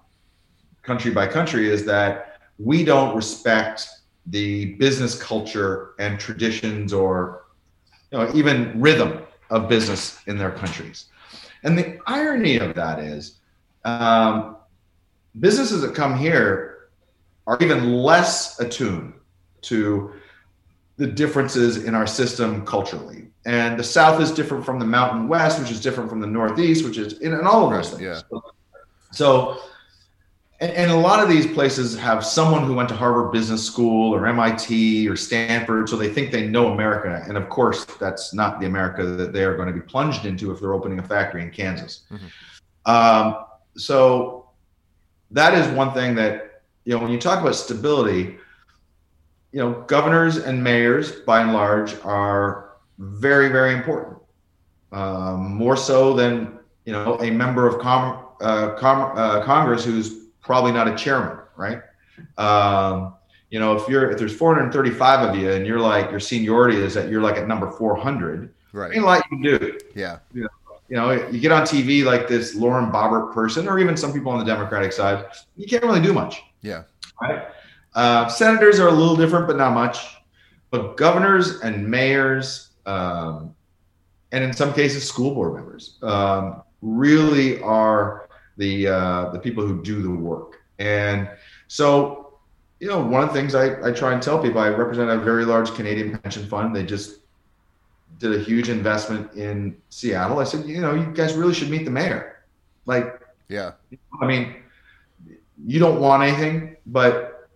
country by country, is that we don't respect the business culture and traditions or you know, even rhythm of business in their countries. And the irony of that is um, businesses that come here are even less attuned to the differences in our system culturally. And the South is different from the Mountain West, which is different from the Northeast, which is in, in all of those things. Yeah. So, and, and, a lot of these places have someone who went to Harvard Business School or MIT or Stanford, so they think they know America. And of course, that's not the America that they are going to be plunged into if they're opening a factory in Kansas. Mm-hmm. Um, so, that is one thing that, you know, when you talk about stability, you know, governors and mayors, by and large, are very, very important. Um, more so than you know a member of com- uh, com- uh, Congress who's probably not a chairman, right? Um, you know, if you're if there's 435 of you and you're like your seniority is that you're like at number 400, right? Ain't a lot you can do. Yeah. You know, you know, you get on TV like this Lauren Boebert person, or even some people on the Democratic side, you can't really do much. Yeah. Right. Uh, senators are a little different, but not much. But governors and mayors, um, and in some cases, school board members, um, really are the uh, the people who do the work. And so, you know, one of the things I, I try and tell people, I represent a very large Canadian pension fund. They just did a huge investment in Seattle. I said, you know, you guys really should meet the mayor. Like, yeah, I mean, you don't want anything, but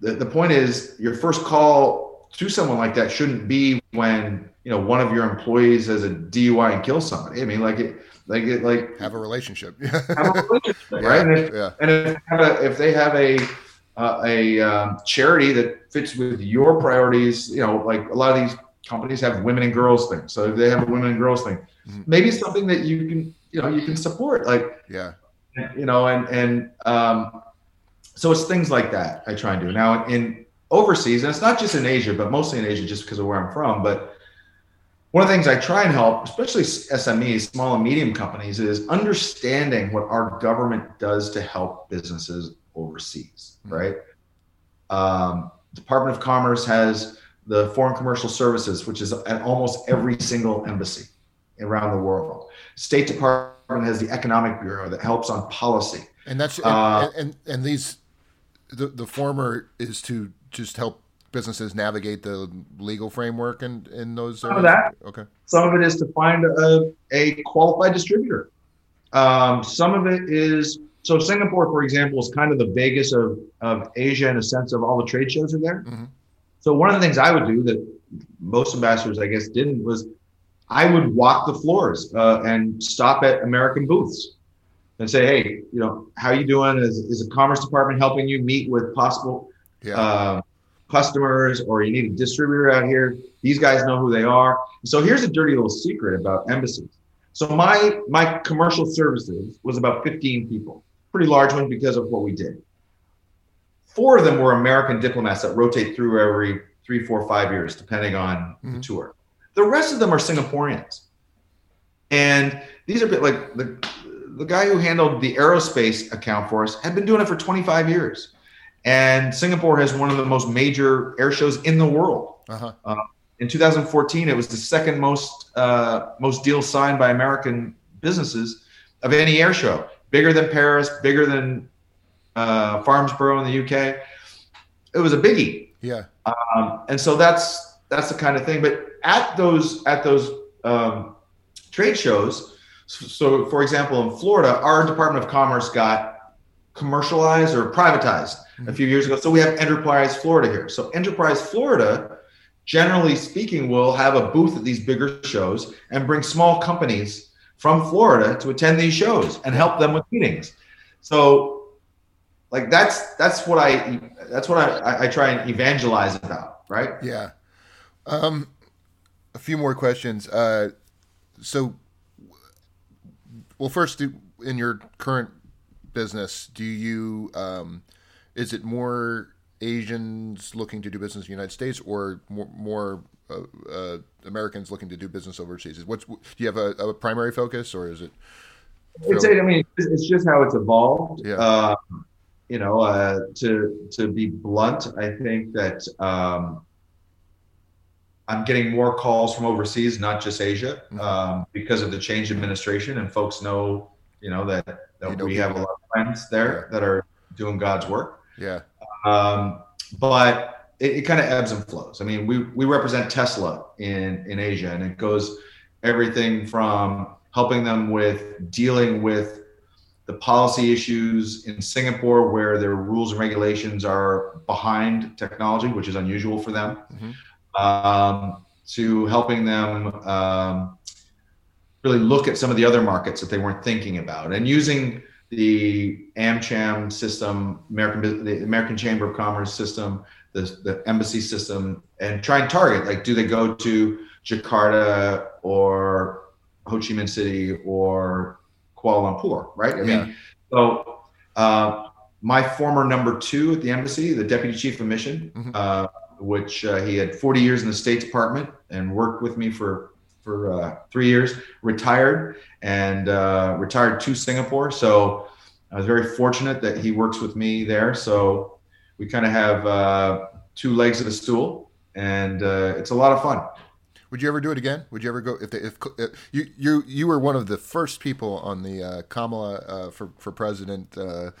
the, the point is your first call to someone like that shouldn't be when you know one of your employees has a DUI and kills somebody. I mean, like it, like it, like have a relationship, have a relationship, yeah, right? And if, yeah. and if, a, if they have a uh, a um, charity that fits with your priorities, you know, like a lot of these companies have women and girls things. So if they have a women and girls thing, mm-hmm. maybe something that you can, you know, you can support. Like, yeah, you know, and and um, so it's things like that I try and do. Now in overseas, and it's not just in Asia, but mostly in Asia, just because of where I'm from. But one of the things I try and help, especially SMEs, small and medium companies, is understanding what our government does to help businesses overseas. Mm-hmm. Right? Um, Department of Commerce has the Foreign Commercial Services, which is at almost every single embassy around the world. State Department has the Economic Bureau that helps on policy. And that's uh, and, and, and these the the former is to just help businesses navigate the legal framework and in those some of that. Okay. Some of it is to find a, a qualified distributor. Um, some of it is so singapore for example is kind of the vegas of, of asia in a sense of all the trade shows are there. Mm-hmm. so one of the things i would do that most ambassadors i guess didn't was i would walk the floors uh, and stop at american booths and say, hey, you know, how you doing? Is, is the Commerce Department helping you meet with possible yeah. uh, customers or you need a distributor out here, these guys know who they are. So here's a dirty little secret about embassies. So my my commercial services was about 15 people, pretty large one because of what we did. Four of them were American diplomats that rotate through every three, four, five years, depending on mm-hmm. the tour. The rest of them are Singaporeans. And these are like the the guy who handled the aerospace account for us had been doing it for 25 years. And Singapore has one of the most major air shows in the world. Uh-huh. Uh, in 2014, it was the second most uh, most deals signed by American businesses of any air show. Bigger than Paris, bigger than uh, Farnborough in the UK. It was a biggie. Yeah. Um, and so that's that's the kind of thing. But at those at those um, trade shows, so, so for example, in Florida, our Department of Commerce got commercialized or privatized. A few years ago. So we have Enterprise Florida here. So Enterprise Florida, generally speaking, will have a booth at these bigger shows and bring small companies from Florida to attend these shows and help them with meetings. So like that's that's what I that's what I, I try and evangelize about, right? Yeah. Um, a few more questions. Uh, so, well, first, in your current business, do you um, is it more Asians looking to do business in the United States, or more, more uh, uh, Americans looking to do business overseas? What's do you have a, a primary focus, or is it? It's, I mean, it's just how it's evolved. Yeah. Uh, you know, uh, to to be blunt, I think that um, I'm getting more calls from overseas, not just Asia, mm-hmm. um, because of the change administration, and folks know, you know, that, that you know we have a lot of friends there yeah. that are doing God's work. Yeah. Um, but it, it kind of ebbs and flows. I mean, we we represent Tesla in in Asia, and it goes everything from helping them with dealing with the policy issues in Singapore, where their rules and regulations are behind technology, which is unusual for them, mm-hmm. um, to helping them um, really look at some of the other markets that they weren't thinking about, and using the AmCham system, American the American Chamber of Commerce system, the, the embassy system, and try and target like, do they go to Jakarta or Ho Chi Minh City or Kuala Lumpur, right? I yeah. mean, so uh, my former number two at the embassy, the deputy chief of mission, mm-hmm. uh, which uh, he had 40 years in the State Department and worked with me for for uh, three years, retired and uh, retired to Singapore. So I was very fortunate that he works with me there. So we kind of have uh, two legs of the stool, and it's a lot of fun. Would you ever do it again? Would you ever go if, they, if, if you you you were one of the first people on the uh, Kamala uh, for for president uh,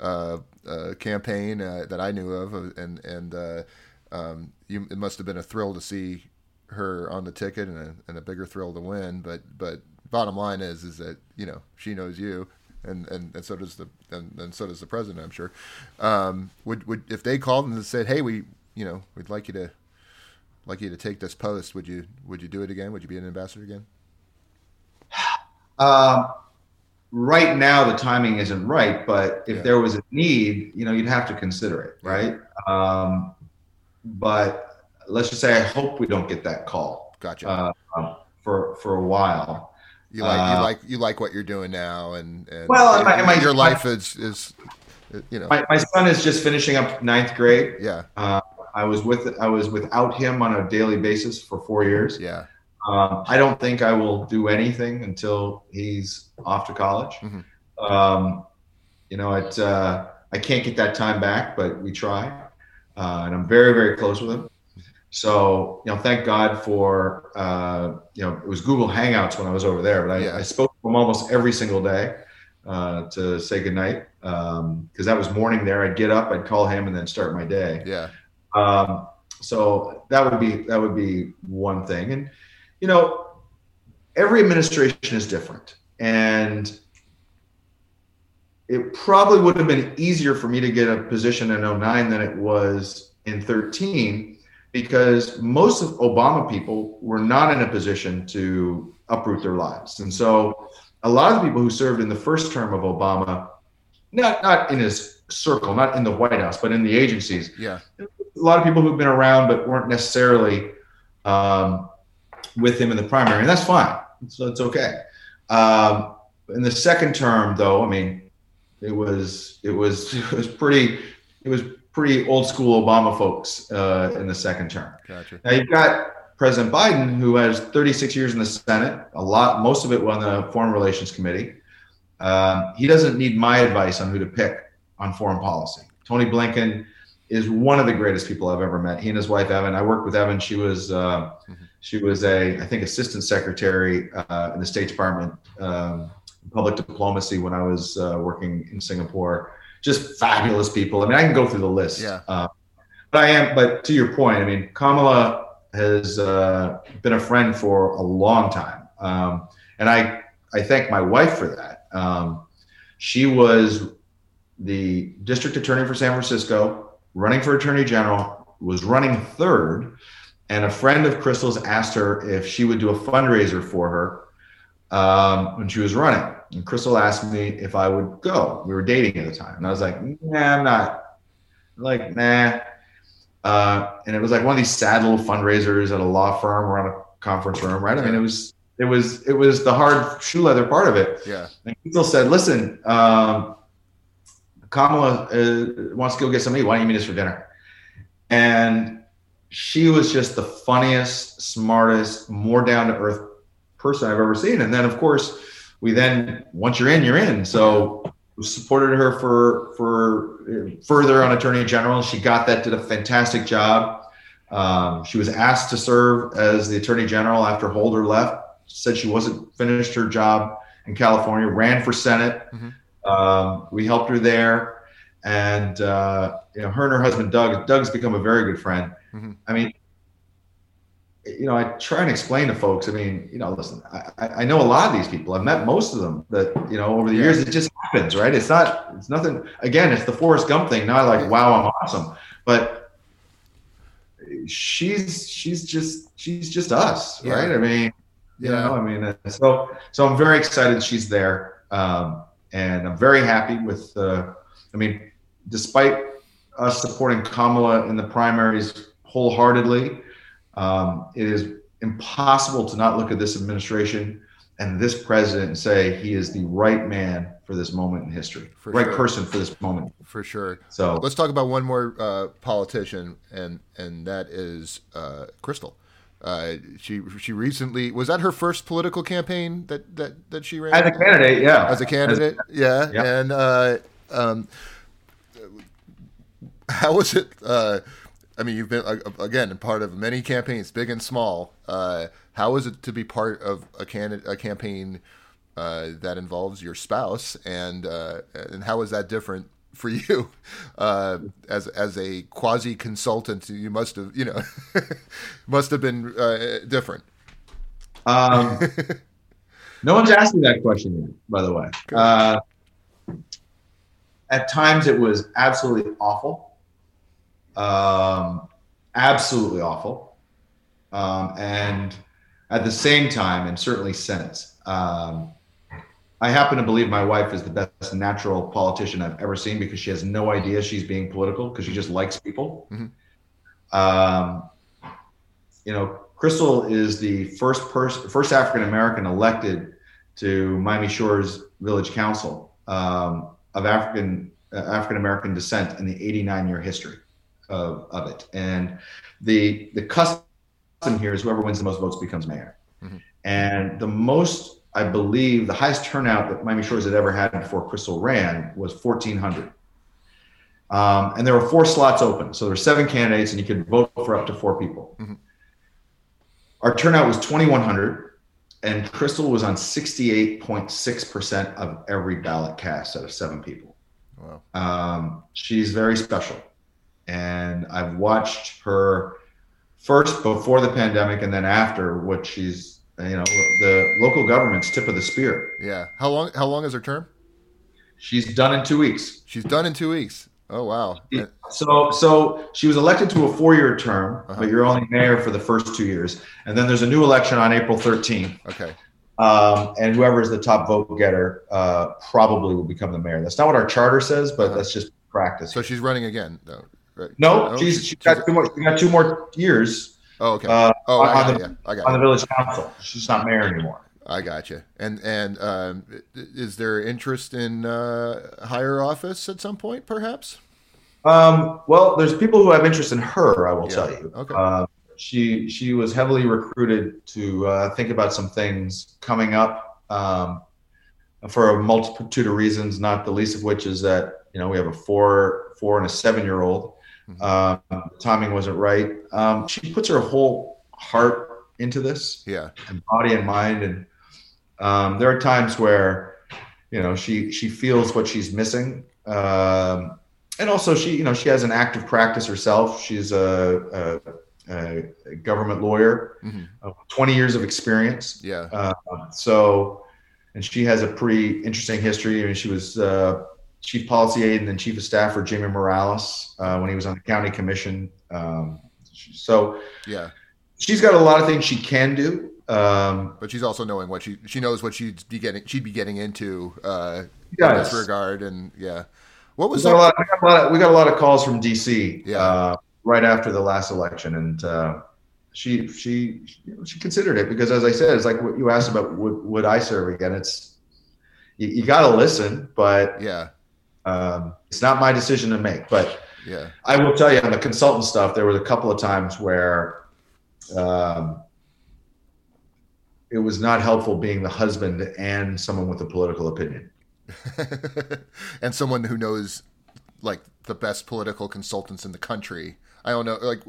uh, uh campaign uh, that I knew of, and and um, you, it must have been a thrill to see her on the ticket and a, and a bigger thrill to win. But but bottom line is is that you know she knows you. And, and, and so does the and, and so does the president. I'm sure. Um, would would if they called and said, "Hey, we you know we'd like you to like you to take this post, would you would you do it again? Would you be an ambassador again? Um, right now, the timing isn't right, but if yeah. there was a need, you know, you'd have to consider it, right? Um, but let's just say I hope we don't get that call. Gotcha. Uh, for for a while. You like uh, you like you like what you're doing now, and, and well, and my, my, your life is is you know. My, my son is just finishing up ninth grade. Yeah. Uh, I was with I was without him on a daily basis for four years. Yeah. Um, I don't think I will do anything until he's off to college. Mm-hmm. Um, you know, it, uh, I can't get that time back, but we try, uh, and I'm very very close with him. So you know, thank God for uh, you know it was Google Hangouts when I was over there, but I, yeah. I spoke to him almost every single day uh, to say goodnight because um, that was morning there. I'd get up, I'd call him, and then start my day. Yeah. Um, so that would be that would be one thing, and you know, every administration is different, and it probably would have been easier for me to get a position in 09 than it was in 13 because most of Obama people were not in a position to uproot their lives. And so a lot of the people who served in the first term of Obama, not not in his circle, not in the White House, but in the agencies, yeah, A lot of people who've been around but weren't necessarily um, with him in the primary, and that's fine. So it's okay. Um, in the second term, though, I mean, it was it was it was pretty it was pretty old school Obama folks uh, in the second term. Gotcha. Now you've got President Biden, who has 36 years in the Senate, a lot, most of it on the Foreign Relations Committee. Um, he doesn't need my advice on who to pick on foreign policy. Tony Blinken is one of the greatest people I've ever met. He and his wife Evan. I worked with Evan. She was uh, mm-hmm. she was a I think assistant secretary uh, in the State Department, um, public diplomacy when I was uh, working in Singapore. Just fabulous people. I mean, I can go through the list. Yeah. Uh, but I am. But to your point, I mean, Kamala has uh, been a friend for a long time, um, and I I thank my wife for that. Um, she was the district attorney for San Francisco, running for attorney general, was running third, and a friend of Crystal's asked her if she would do a fundraiser for her um, when she was running. And Crystal asked me if I would go. We were dating at the time, and I was like, "Nah, I'm not." Like, nah. Uh, and it was like one of these sad little fundraisers at a law firm or on a conference room, right? I mean, it was it was it was the hard shoe leather part of it. Yeah. And Crystal said, "Listen, um, Kamala uh, wants to go get somebody. Why don't you meet us for dinner? And she was just the funniest, smartest, more down to earth person I've ever seen. And then, of course, we then once you're in, you're in. So supported her for for further on attorney general. She got that, did a fantastic job. Um, she was asked to serve as the attorney general after Holder left. Said she wasn't finished her job in California. Ran for Senate. Mm-hmm. Um, we helped her there, and uh, you know, her and her husband Doug. Doug's become a very good friend. Mm-hmm. I mean, you know, I try and explain to folks. I mean, you know, listen, I, I know a lot of these people. I've met most of them. That you know, over the years, it just happens, right? It's not. It's nothing. Again, it's the Forrest Gump thing. Not like, wow, I'm awesome, but she's she's just she's just us, yeah. right? I mean, you yeah. know, I mean, so so I'm very excited she's there. Um, and I'm very happy with. Uh, I mean, despite us supporting Kamala in the primaries wholeheartedly, um, it is impossible to not look at this administration and this president and say he is the right man for this moment in history, for right sure. person for this moment. For sure. So let's talk about one more uh, politician, and and that is uh, Crystal. Uh, she she recently was that her first political campaign that that that she ran as a candidate, yeah, as a candidate, as, yeah, yeah, and uh, um, how was it? Uh, I mean, you've been again part of many campaigns, big and small. Uh, how is it to be part of a candidate a campaign uh, that involves your spouse, and uh, and how is that different for you uh, as as a quasi consultant. You must have you know must have been uh, different. Um, no one's asked me that question yet, by the way. Uh, at times, it was absolutely awful, um, absolutely awful, um, and at the same time, and certainly since. Um, I happen to believe my wife is the best natural politician I've ever seen because she has no idea she's being political because she just likes people. Mm-hmm. Um, you know, Crystal is the first person, first African American elected to Miami Shores Village Council um, of African uh, African American descent in the 89 year history of, of it. And the the custom here is whoever wins the most votes becomes mayor. Mm-hmm. And the most I believe the highest turnout that Miami Shores had ever had before Crystal ran was 1,400. Um, and there were four slots open. So there were seven candidates, and you could vote for up to four people. Mm-hmm. Our turnout was 2,100, and Crystal was on 68.6% of every ballot cast out of seven people. Wow. Um, she's very special. And I've watched her first before the pandemic and then after what she's you know the local government's tip of the spear. Yeah. How long? How long is her term? She's done in two weeks. She's done in two weeks. Oh wow. So so she was elected to a four-year term, uh-huh. but you're only mayor for the first two years, and then there's a new election on April 13th. Okay. Um, and whoever is the top vote getter uh, probably will become the mayor. That's not what our charter says, but uh-huh. that's just practice. So she's running again, though. Right? No, oh, she's, she's got two more. She got two more years. Oh, okay. Uh, oh, on, I got, the, I got on the village council. She's not mayor anymore. I got you. And and um, is there interest in uh, higher office at some point, perhaps? Um, well, there's people who have interest in her. I will yeah. tell you. Okay. Uh, she she was heavily recruited to uh, think about some things coming up um, for a multitude of reasons. Not the least of which is that you know we have a four four and a seven year old. Mm-hmm. Uh, timing wasn't right. Um, she puts her whole heart into this. Yeah. And body and mind and um, there are times where, you know, she she feels what she's missing, um, and also she, you know, she has an active practice herself. She's a, a, a government lawyer, mm-hmm. uh, 20 years of experience. Yeah. Uh, so, and she has a pretty interesting history. I mean, she was uh, chief policy aide and then chief of staff for Jimmy Morales uh, when he was on the county commission. Um, so, yeah, she's got a lot of things she can do. Um, but she's also knowing what she she knows what she'd be getting she'd be getting into uh, in this regard, and yeah. What was we got, lot, we, got lot of, we got, a lot of, calls from DC yeah. uh, right after the last election, and uh, she she she considered it because, as I said, it's like what you asked about would would I serve again? It's you, you got to listen, but yeah, um, it's not my decision to make. But yeah, I will tell you on the consultant stuff, there was a couple of times where. Um, it was not helpful being the husband and someone with a political opinion. and someone who knows like the best political consultants in the country. I don't know like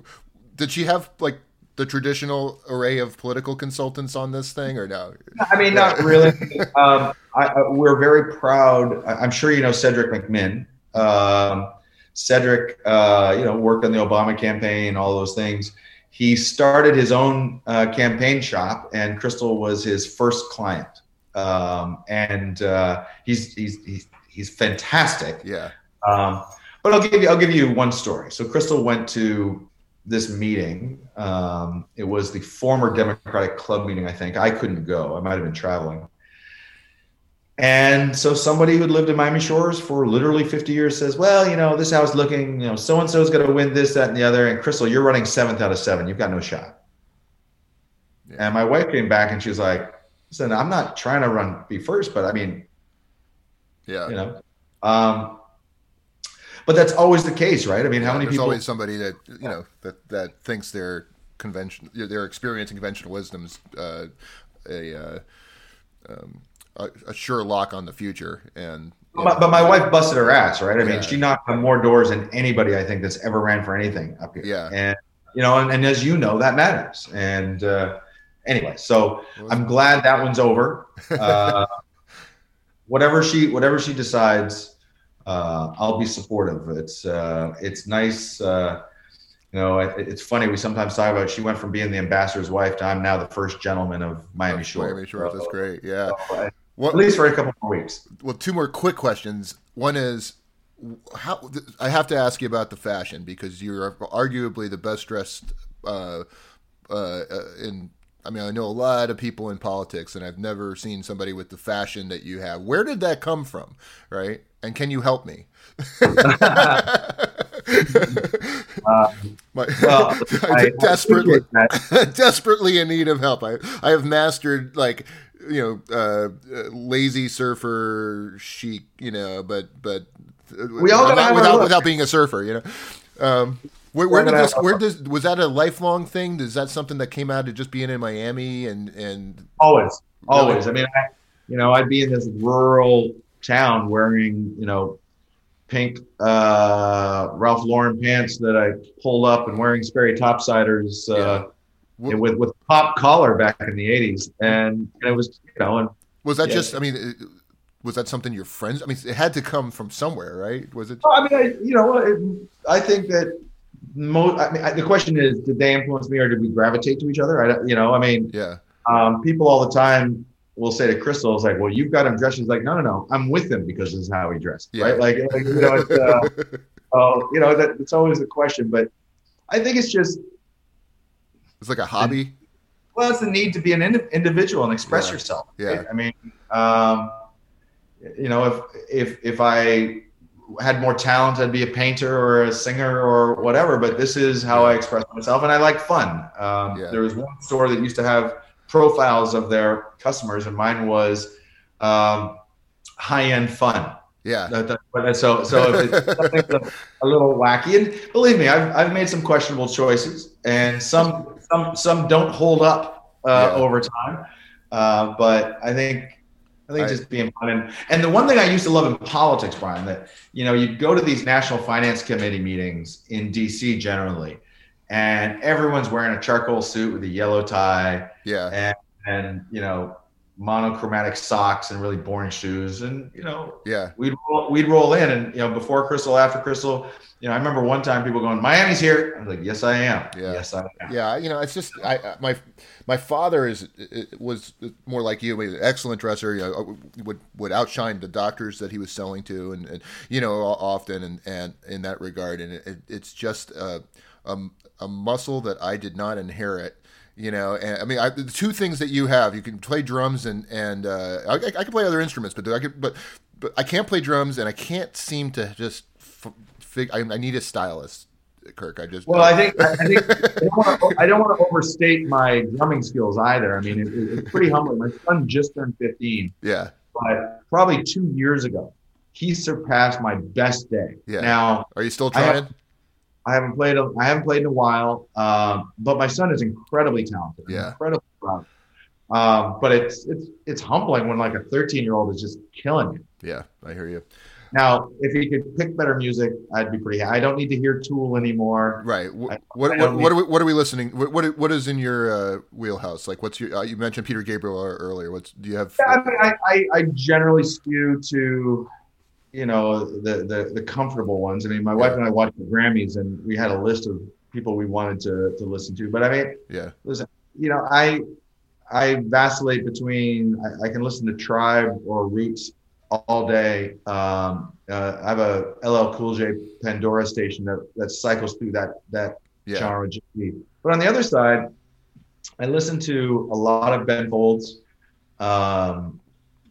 did she have like the traditional array of political consultants on this thing or no? I mean, not really. um, I, I, we're very proud. I, am sure you know Cedric McMinn. Um, Cedric, uh, you know, worked on the Obama campaign, all those things he started his own uh, campaign shop, and Crystal was his first client. Um, and uh, he's, he's he's he's fantastic. Yeah. Um, but I'll give you I'll give you one story. So Crystal went to this meeting. Um, it was the former Democratic Club meeting. I think I couldn't go. I might have been traveling. And so somebody who'd lived in Miami Shores for literally 50 years says, well, you know, this house looking, you know, so and so is going to win this, that, and the other. And Crystal, you're running seventh out of seven. You've got no shot. Yeah. And my wife came back and she was like, listen, I'm not trying to run be first, but I mean, yeah, you know, um, but that's always the case, right? I mean, how many There's people? There's always somebody that you know that that thinks their convention, their experience in conventional wisdom's uh, a uh, um, a, a sure lock on the future. And but, but, my wife busted her ass, right? I mean, she knocked on more doors than anybody I think that's ever ran for anything up here. Yeah, and you know, and, and as you know, that matters. And uh, anyway, so I'm glad that one's over. Uh, whatever she whatever she decides, uh, I'll be supportive. It's uh, it's nice. Uh, you know, it, it's funny. We sometimes talk about she went from being the ambassador's wife to I'm now the first gentleman of Miami Shore. Miami Shore, so, that's great. Yeah. So well, At least for a couple more weeks. Well, two more quick questions. One is how I have to ask you about the fashion because you're arguably the best dressed uh, uh, uh, in. I mean, I know a lot of people in politics, and I've never seen somebody with the fashion that you have. Where did that come from, right? And can you help me? uh, My, well, I, desperately, desperately in need of help. I, I have mastered like you know, uh, lazy surfer chic, you know, but but we all without, without, without, being a surfer, you know. Um, where, where did this? Where does was that a lifelong thing? Is that something that came out of just being in Miami and and always, always? I mean, I, you know, I'd be in this rural town wearing, you know, pink uh, Ralph Lauren pants that I pulled up and wearing Sperry topsiders. Uh, yeah with with pop collar back in the '80s, and, and it was you know. And, was that yeah. just? I mean, was that something your friends? I mean, it had to come from somewhere, right? Was it? I mean, I, you know, it, I think that most. I mean, I, the question is, did they influence me, or did we gravitate to each other? I, you know, I mean, yeah. Um, people all the time will say to Crystal, "It's like, well, you've got him dressed." She's like, "No, no, no, I'm with him because this is how he dressed." Yeah. Right? Like, like, you know, it's, uh, oh, you know, that it's always a question, but I think it's just it's like a hobby. Well, it's the need to be an ind- individual and express yeah. yourself. Yeah. I mean, um, you know, if if if I had more talent, I'd be a painter or a singer or whatever. But this is how I express myself, and I like fun. Um, yeah. There was one store that used to have profiles of their customers, and mine was um, high end fun. Yeah. So, so if it's something a little wacky, and believe me, I've, I've made some questionable choices, and some some some don't hold up uh, yeah. over time. Uh, but I think I think I, just being fun and and the one thing I used to love in politics, Brian, that you know you go to these national finance committee meetings in D.C. generally, and everyone's wearing a charcoal suit with a yellow tie. Yeah. And, and you know monochromatic socks and really boring shoes and you know yeah. we'd roll, we'd roll in and you know before crystal after crystal you know i remember one time people going miami's here. I was like yes i am. Yeah. Yes i am. Yeah you know it's just i my my father is was more like you an excellent dresser you know, uh, would would outshine the doctors that he was selling to and, and you know often and and in that regard. And it, it's just a, a, a muscle that i did not inherit you know and i mean I, the two things that you have you can play drums and and uh, I, I, can play other instruments but i could but but i can't play drums and i can't seem to just f- fig- I, I, need a stylist kirk. I just well i think i, think I don't want to overstate my drumming skills either. I mean it, it's pretty humbling. My son just turned 15 yeah. But probably two years ago he surpassed my best day. Yeah. Now are you still trying I haven't played. A, I haven't played in a while, um, but my son is incredibly talented. Yeah, incredibly proud. Um, but it's it's it's humbling when like a 13 year old is just killing you. Yeah, I hear you. Now, if he could pick better music, I'd be pretty. I don't need to hear Tool anymore. Right. What what, what, what, are we, what are we listening? What what, what is in your uh, wheelhouse? Like, what's your? Uh, you mentioned Peter Gabriel earlier. What's do you have? Yeah, I, mean, I, I, I generally skew to you know the the, the comfortable ones. I mean, my wife and I watched the Grammys, and we had a list of people we wanted to to listen to. But I mean, yeah, listen, you know, I I vacillate between I, I can listen to Tribe or Roots all day. Um, uh, I have a LL Cool J Pandora station that that cycles through that that yeah. genre. But on the other side, I listen to a lot of Ben Folds. Um,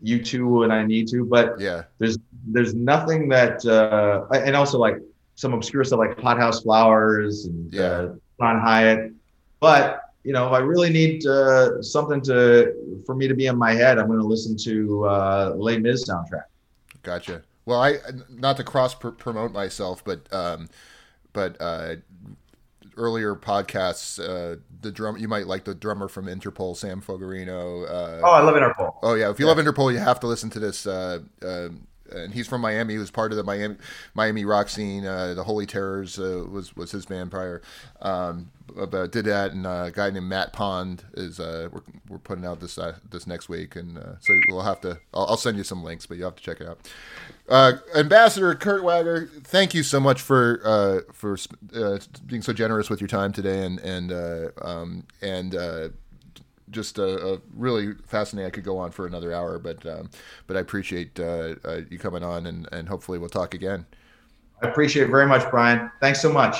U2 when I need to, but yeah, there's there's nothing that uh, and also like some obscure stuff like Hothouse Flowers and yeah. uh, John Hiatt. But you know, if I really need uh, something to for me to be in my head, I'm going to listen to uh, Les Mis soundtrack. Gotcha. Well, I not to cross promote myself, but um, but uh, earlier podcasts, uh, the drum you might like the drummer from Interpol, Sam Fogarino. Uh, oh, I love Interpol. Oh yeah, if you yeah. love Interpol, you have to listen to this. Uh, um, and he's from Miami. He was part of the Miami Miami rock scene. Uh, the Holy Terrors uh, was was his band prior. Um, but did that, and uh, a guy named Matt Pond is uh, we're, we're putting out this uh, this next week, and uh, so we'll have to. I'll, I'll, send you some links, but you have to check it out. Ambassador Kirk Wagar, thank you so much for for being so generous with your time today, and and um, and just a, a, really fascinating. I could go on for another hour, but um, but I appreciate uh, uh, you coming on, and, and hopefully we'll talk again. I appreciate it very much, Brian. Thanks so much.